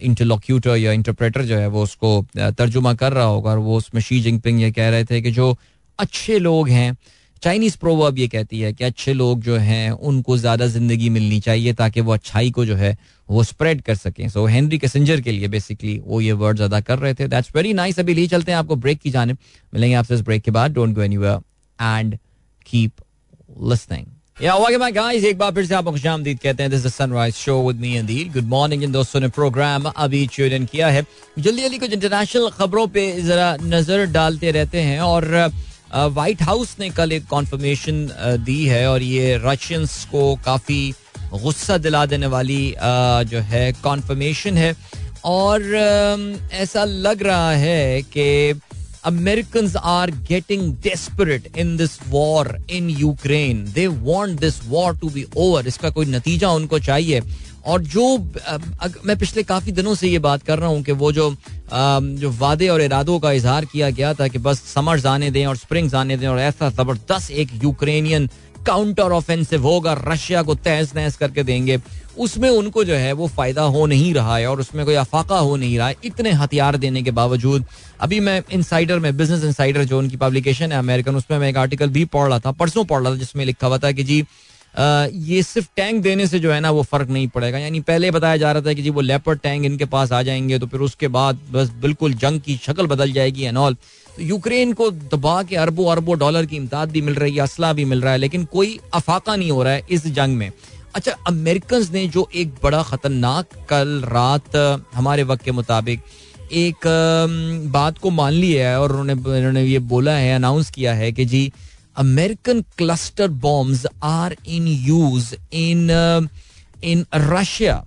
इंटरलोक्यूटर या इंटरप्रेटर जो है, वो उसको तर्जुमा कर रहा होगा और वो उसमें शी जिंगपिंग ये कह रहे थे कि जो अच्छे लोग हैं चाइनीज़ प्रोवर्ब ये कहती है कि अच्छे लोग जो हैं, उनको ज़्यादा ज़िंदगी मिलनी चाहिए ताकि वो अच्छाई को जो है, वो स्प्रेड कर सकें। सो हेनरी कैसेंजर के लिए बेसिकली वो ये वर्ड्स अदा कर रहे थे। दैट्स वेरी नाइस अभी लिए चलते हैं आपको ब्रेक की जाने मिलेंगे आपसे इस ब्रेक के बाद। Don't go anywhere and keep listening जल्दी जल्दी कुछ इंटरनेशनल खबरों पे जरा नज़र डालते रहते हैं और व्हाइट हाउस ने कल एक कॉन्फर्मेशन दी है और ये रशियंस को काफ़ी गुस्सा दिला देने वाली जो है कॉन्फर्मेशन है। और ऐसा लग रहा है कि American are getting desperate in this war in Ukraine they want this war to be over इसका कोई नतीजा उनको चाहिए। और जो मैं पिछले काफ़ी दिनों से ये बात कर रहा हूँ कि वो जो जो वादे और इरादों का इजहार किया गया था कि बस समर्स आने दें और स्प्रिंग्स आने दें और ऐसा ज़बरदस्त एक यूक्रेनियन काउंटर ऑफेंसिव होगा, रशिया को तहस नहस करके देंगे, उसमें उनको जो है वो फ़ायदा हो नहीं रहा है और उसमें कोई अफाका हो नहीं रहा है, इतने हथियार देने के बावजूद। अभी मैं इनसाइडर में बिज़नेस इनसाइडर जो उनकी पब्लिकेशन है अमेरिकन उसमें मैं एक आर्टिकल भी पढ़ रहा था, परसों पढ़ रहा था, जिसमें लिखा हुआ था कि जी ये सिर्फ़ टैंक देने से जो है ना वो फ़र्क नहीं पड़ेगा। यानी पहले बताया जा रहा था कि जी वो लेपर टैंक इनके पास आ जाएँगे तो फिर उसके बाद बस बिल्कुल जंग की शक्ल बदल जाएगी एंड ऑल तो यूक्रेन को दबा के अरबों अरबों डॉलर की इमदाद भी मिल रही है, असला भी मिल रहा है, लेकिन कोई अफाका नहीं हो रहा है इस जंग में। अच्छा अमेरिकन ने जो एक बड़ा खतरनाक कल रात, हमारे वक्त के मुताबिक एक बात को मान लिया है और उन्होंने उन्होंने ये बोला है अनाउंस किया है कि जी American cluster bombs are in use in uh, in Russia.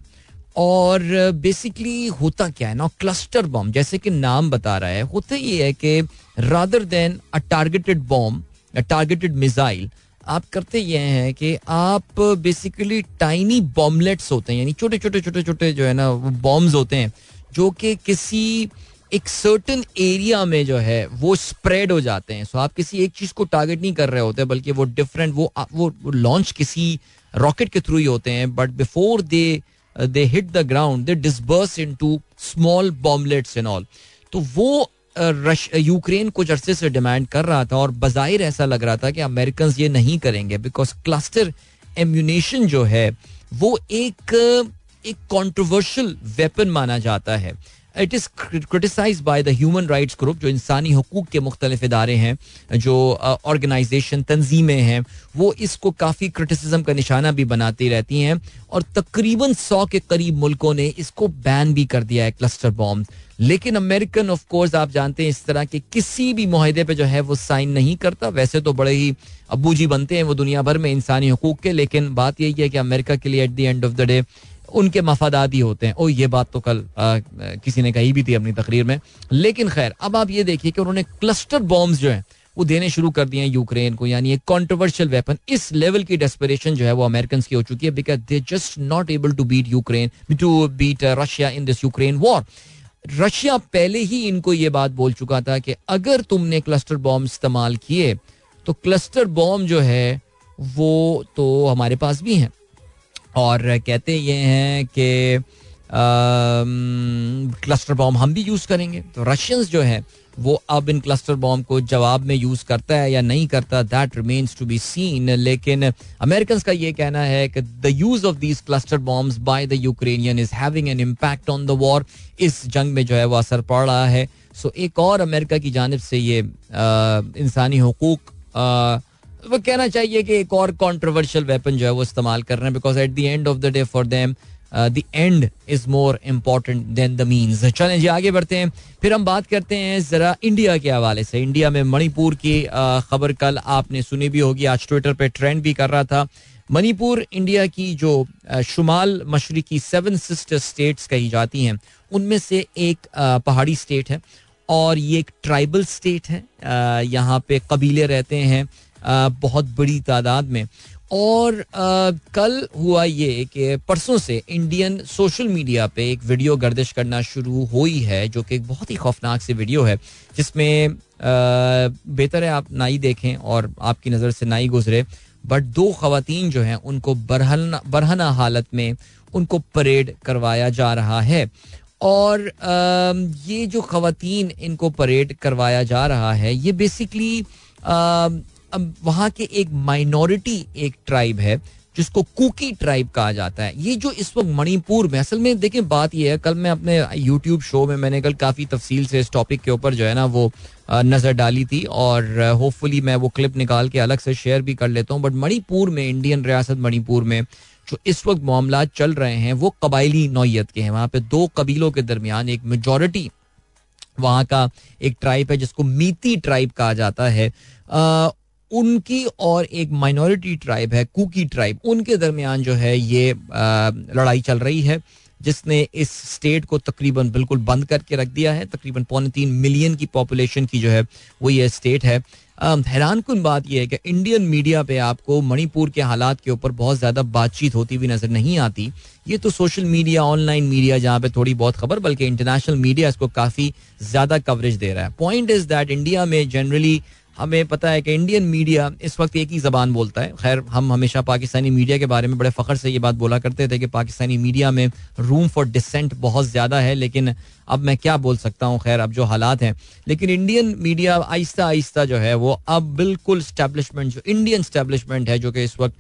और बेसिकली uh, होता क्या है ना क्लस्टर बॉम्ब जैसे कि नाम बता रहा है होता ये है कि rather than a targeted bomb targeted missile आप करते ये हैं कि आप बेसिकली टाइनी बॉम्बलेट्स होते हैं यानी छोटे छोटे छोटे छोटे जो है ना वो बॉम्ब्स होते हैं जो कि किसी एक सर्टन एरिया में जो है, वो स्प्रेड हो जाते हैं। सो आप किसी एक चीज़ को टारगेट नहीं कर रहे होते, बल्कि वो डिफरेंट वो वो लॉन्च किसी रॉकेट के थ्रू ही होते हैं। But before they they hit the ground they disburse into small bomblets and all तो वो रश यूक्रेन कुछ अरसे से डिमांड कर रहा था और बाहिर ऐसा लग रहा था कि अमेरिकन ये नहीं करेंगे। बिकॉज़ क्लस्टर एम्यूनेशन जो है, वो एक एक कॉन्ट्रोवर्शियल वेपन माना जाता है। It is criticise by the human rights group जो इंसानी हकूक के मुख्तलिफ़ इदारे हैं, जो ऑर्गेनाइजेशन तंजीमें हैं, वो इसको काफ़ी क्रिटिसिज्म का निशाना भी बनाती रहती हैं और तकरीबन सौ के करीब मुल्कों ने इसको बैन भी कर दिया है क्लस्टर बॉम्ब लेकिन अमेरिकन ऑफ़ कोर्स आप जानते हैं इस तरह के किसी भी माहदे पे जो है वो साइन नहीं करता। वैसे तो बड़े ही अबू जी बनते हैं वो दुनिया भर में इंसानी हकूक के, लेकिन बात यही है कि अमेरिका के लिए at the end of the day उनके मफादात ही होते हैं। ओ ये बात तो कल आ, किसी ने कही भी थी अपनी तकरीर में। लेकिन खैर अब आप ये देखिए कि उन्होंने क्लस्टर बॉम्ब जो है वो देने शुरू कर दिए हैं यूक्रेन को यानी एक कॉन्ट्रोवर्शियल वेपन इस लेवल की डेस्परेशन जो है वो अमेरिकन की हो चुकी है because they just not able to beat Ukraine to beat Russia in this Ukraine war Russia पहले ही इनको ये बात बोल चुका था कि अगर तुमने क्लस्टर बॉम्ब इस्तेमाल किए तो क्लस्टर बॉम्ब जो है वो तो हमारे पास भी हैं। और कहते ये हैं कि क्लस्टर बॉम्ब हम भी यूज़ करेंगे। तो रशियंस जो है, वो अब इन क्लस्टर बॉम्ब को जवाब में यूज़ करता है या नहीं करता that remains to be seen लेकिन अमेरिकन का ये कहना है कि the use of these cluster bombs by the Ukrainian is having an impact on the war इस जंग में जो है वो असर पड़ रहा है। सो एक और अमेरिका की जानब से ये इंसानी हकूक वो कहना चाहिए कि एक और कॉन्ट्रोवर्शियल वेपन जो है वो इस्तेमाल कर रहे हैं because at the end of the day for them the end is more important than the means चलें जी आगे बढ़ते हैं। फिर हम बात करते हैं जरा इंडिया के हवाले से। इंडिया में मणिपुर की uh, खबर कल आपने सुनी भी होगी। आज ट्विटर पे ट्रेंड भी कर रहा था। मणिपुर इंडिया की जो uh, शुमाल मशरकी सेवन सिस्टर स्टेट्स कही जाती हैं उनमें से एक uh, पहाड़ी स्टेट है और ये एक ट्राइबल स्टेट है। यहाँ पे कबीले रहते हैं। बहुत बड़ी तादाद में। और कल हुआ ये कि परसों से इंडियन सोशल मीडिया पे एक वीडियो गर्दिश करना शुरू हुई है, जो कि एक बहुत ही खौफनाक सी वीडियो है, जिसमें बेहतर है आप नाई देखें और आपकी नज़र से नाई गुजरे। बट दो खातन जो हैं, उनको बरहना बरहना हालत में उनको परेड करवाया जा रहा है। और ये जो खातन इनको परेड करवाया जा रहा है, ये बेसिकली अब वहाँ के एक माइनॉरिटी एक ट्राइब है, जिसको कुकी ट्राइब कहा जाता है। ये जो इस वक्त मणिपुर में, असल में देखिए, बात ये है, कल मैं अपने यूट्यूब शो में मैंने कल काफ़ी तफसील से इस टॉपिक के ऊपर जो है ना, वो नज़र डाली थी और होपफुली मैं वो क्लिप निकाल के अलग से शेयर भी कर लेता हूँ। बट मणिपुर में इंडियन रियासत मणिपुर में, जो इस वक्त मामला चल रहे हैं, वो कबायली नौीयत के हैं। वहाँ पे दो कबीलों के दरमियान एक मेजोरिटी वहाँ का एक ट्राइब है, जिसको मीती ट्राइब कहा जाता है। उनकी और एक माइनॉरिटी ट्राइब है कुकी ट्राइब उनके दरमियान जो है ये लड़ाई चल रही है, जिसने इस स्टेट को तकरीबन बिल्कुल बंद करके रख दिया है। तकरीबन पौने तीन मिलियन की पॉपुलेशन की जो है, वो ये स्टेट है। हैरान कन बात यह है कि इंडियन मीडिया पे आपको मणिपुर के हालात के ऊपर बहुत ज़्यादा बातचीत होती हुई नज़र नहीं आती। ये तो सोशल मीडिया ऑनलाइन मीडिया जहाँ पे थोड़ी बहुत खबर, बल्कि इंटरनेशनल मीडिया इसको काफ़ी ज़्यादा कवरेज दे रहा है। पॉइंट इज़ दैट इंडिया में जनरली हमें पता है कि इंडियन मीडिया इस वक्त एक ही जबान बोलता है। खैर, हम हमेशा पाकिस्तानी मीडिया के बारे में बड़े फख्र से ये बात बोला करते थे कि पाकिस्तानी मीडिया में रूम फॉर डिसेंट बहुत ज़्यादा है, लेकिन अब मैं क्या बोल सकता हूँ? खैर, अब जो हालात हैं। लेकिन इंडियन मीडिया आहिस्ता आहिस्ता जो है, वो अब बिल्कुल स्टैब्लिशमेंट जो इंडियन स्टैब्लिशमेंट है, जो कि इस वक्त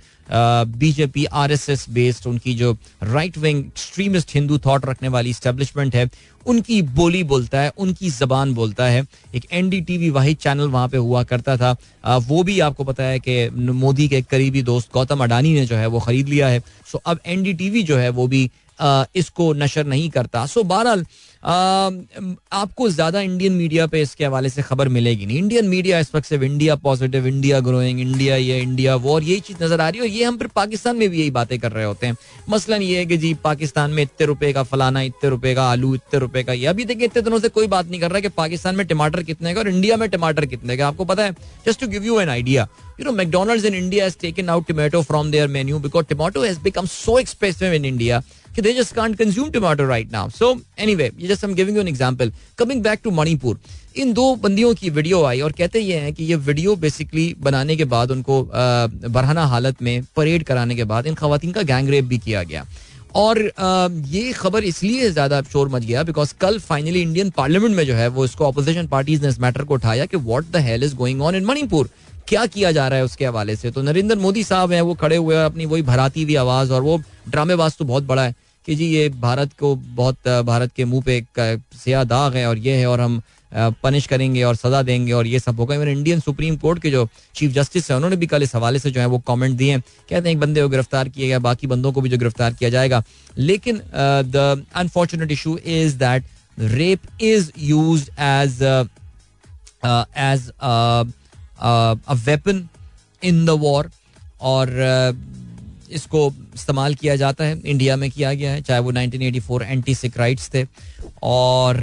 BJP R S S based उनकी जो right wing extremist Hindu thought रखने वाली स्टैब्लिशमेंट है, उनकी बोली बोलता है, उनकी जबान बोलता है। एक एन डी टी वी वाहिद चैनल वहाँ पे हुआ करता था। वो भी आपको पता है कि मोदी के करीबी दोस्त गौतम अडानी ने जो है, वो खरीद लिया है। सो अब एन डी टी वी जो है, वो भी इसको नशर नहीं करता। सो बहरहाल आपको ज़्यादा इंडियन मीडिया पे इसके हवाले से खबर मिलेगी नहीं। इंडियन मीडिया इस वक्त सिर्फ़ India positive India growing India ये इंडिया वॉर यही चीज़ नज़र आ रही है। और ये हम फिर पाकिस्तान में भी यही बातें कर रहे होते हैं। मसलन ये है कि जी, पाकिस्तान में इतने रुपए का फलाना, इतने रुपए का आलू, इतने रुपए का ये। अभी देखिए, इतने दिनों से कोई बात नहीं कर रहा कि पाकिस्तान में टमाटर कितने का और इंडिया में टमाटर कितने का। आपको पता है just to give you an idea you know, mcdonald's in india has taken out tomato from their menu because tomato has become so expensive in india कि they just can't consume tomato right now. So anyway, just I'm giving you an example. Coming back to Manipur, इन दो बंदियों की वीडियो आई और कहते ये हैं कि ये वीडियो बेसिकली बनाने के बाद उनको बरहना हालत में परेड कराने के बाद इन खातन का गैंग रेप भी किया गया और ये खबर इसलिए ज़्यादा शोर मच गया बिकॉज़ कल फाइनली इंडियन पार्लियामेंट में जो है वो इसको अपोजिशन पार्टीज़ ने इस मैटर को उठाया कि what the hell is going on in Manipur क्या किया जा रहा है उसके हवाले से? तो नरेंद्र मोदी साहब हैं, वो खड़े हुए हैं, अपनी वही भराती हुई आवाज़, और वो ड्रामेबाज तो बहुत बड़ा है कि जी ये भारत को बहुत, भारत के मुँह पे एक, सिया दाग है, और ये है, और हम पनिश करेंगे और सजा देंगे, और ये सब होगा इवन इंडियन सुप्रीम कोर्ट के जो चीफ जस्टिस है, उन्होंने भी कल इस हवाले से जो है वो कमेंट दिए हैं। कहते हैं एक बंदे को गिरफ़्तार किया गया, बाकी बंदों को भी जो गिरफ़्तार किया जाएगा। लेकिन the unfortunate issue is that rape is use as as a weapon in the war और इसको इस्तेमाल किया जाता है इंडिया में किया गया है, चाहे वो 1984 एंटी सिक राइट्स थे और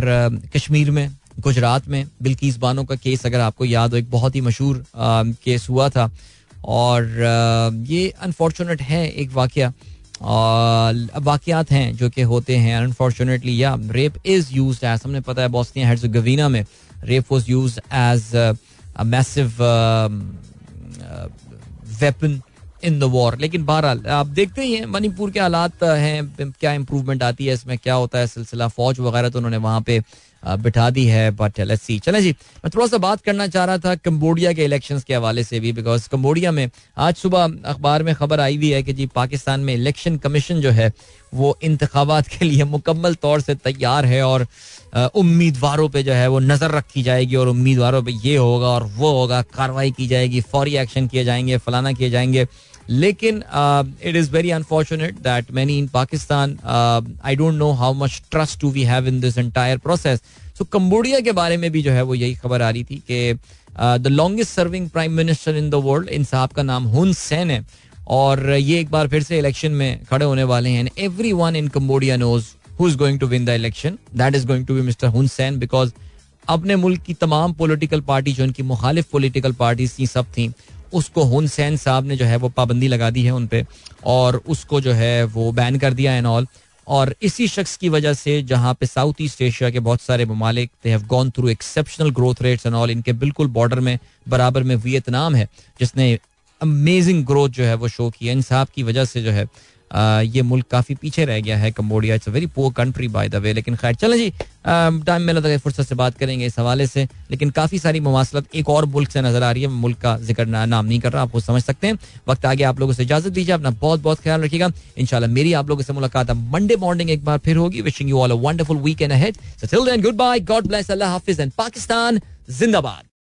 कश्मीर में गुजरात में बिल्किस बानो का केस अगर आपको याद हो, एक बहुत ही मशहूर केस हुआ था और ये अनफॉर्चुनेट है एक वाक्य वाकयात हैं जो कि होते हैं अनफॉर्चुनेटली या रेप इज़ यूज़ एज हमने पता है बॉस्निया हेर्जोगोविना में rape was used as massive weapon in the war लेकिन बहरहाल, आप देखते ही हैं, मणिपुर के हालात हैं, क्या इंप्रूवमेंट आती है, इसमें क्या होता है, सिलसिला, फौज वगैरह तो उन्होंने वहाँ पे बिठा दी है बट लेट्स सी चले जी, मैं थोड़ा सा बात करना चाह रहा था कम्बोडिया के इलेक्शंस के हवाले से भी बिकॉज़ कम्बोडिया में आज सुबह अखबार में खबर आई हुई है कि जी, पाकिस्तान में इलेक्शन कमीशन जो है, वो इंतबात के लिए मुकम्मल तौर से तैयार है और उम्मीदवारों पे जो है वो नज़र रखी जाएगी और उम्मीदवारों पे ये होगा और वो होगा, कार्रवाई की जाएगी, फौरी एक्शन किए जाएँगे, फलाना किए जाएँगे। लेकिन it is very unfortunate that many in Pakistan I don't know how much trust to we have in this entire process so Cambodia के बारे में भी जो है वो यही खबर आ रही थी कि the longest serving prime minister in the world इन साहब का नाम हुन सैन है। और ये एक बार फिर से इलेक्शन में खड़े होने वाले हैं। Everyone in Cambodia knows who is going to win the election that is going to be mister Hun Sen because अपने मुल्क की तमाम पोलिटिकल पार्टी जो उनकी मुखालिफ पोलिटिकल पार्टीज़ थी, सब थी, उसको हुन सैन साहब ने जो है वो पाबंदी लगा दी है उन पर और उसको जो है वो बैन कर दिया एंड ऑल और इसी शख्स की वजह से जहाँ पे साउथ ईस्ट एशिया के बहुत सारे ममालिक they have gone through exceptional growth rates and all इनके बिल्कुल बॉर्डर में, बराबर में वियतनाम है, जिसने अमेजिंग ग्रोथ जो है वो शो किया इन साहब की वजह से जो है ये मुल्क काफ़ी पीछे रह गया है Cambodia it's very poor country by the way लेकिन खैर चलें जी टाइम मिला था फुर्सत से बात करेंगे इस हवाले से लेकिन काफ़ी सारी मवासलत एक और मुल्क से नज़र आ रही है मुल्क का ज़िक्र ना, नाम नहीं कर रहा आप समझ सकते हैं। वक्त आगे आप लोगों से इजाज़त दीजिए अपना बहुत बहुत ख्याल रखिएगा। इंशाल्लाह मेरी आप लोगों से मुलाकात मंडे मॉर्निंग एक बार फिर होगी। Wishing you all a wonderful till then goodbye God bless अल्लाह हाफिज एंड पाकिस्तान जिंदाबाद।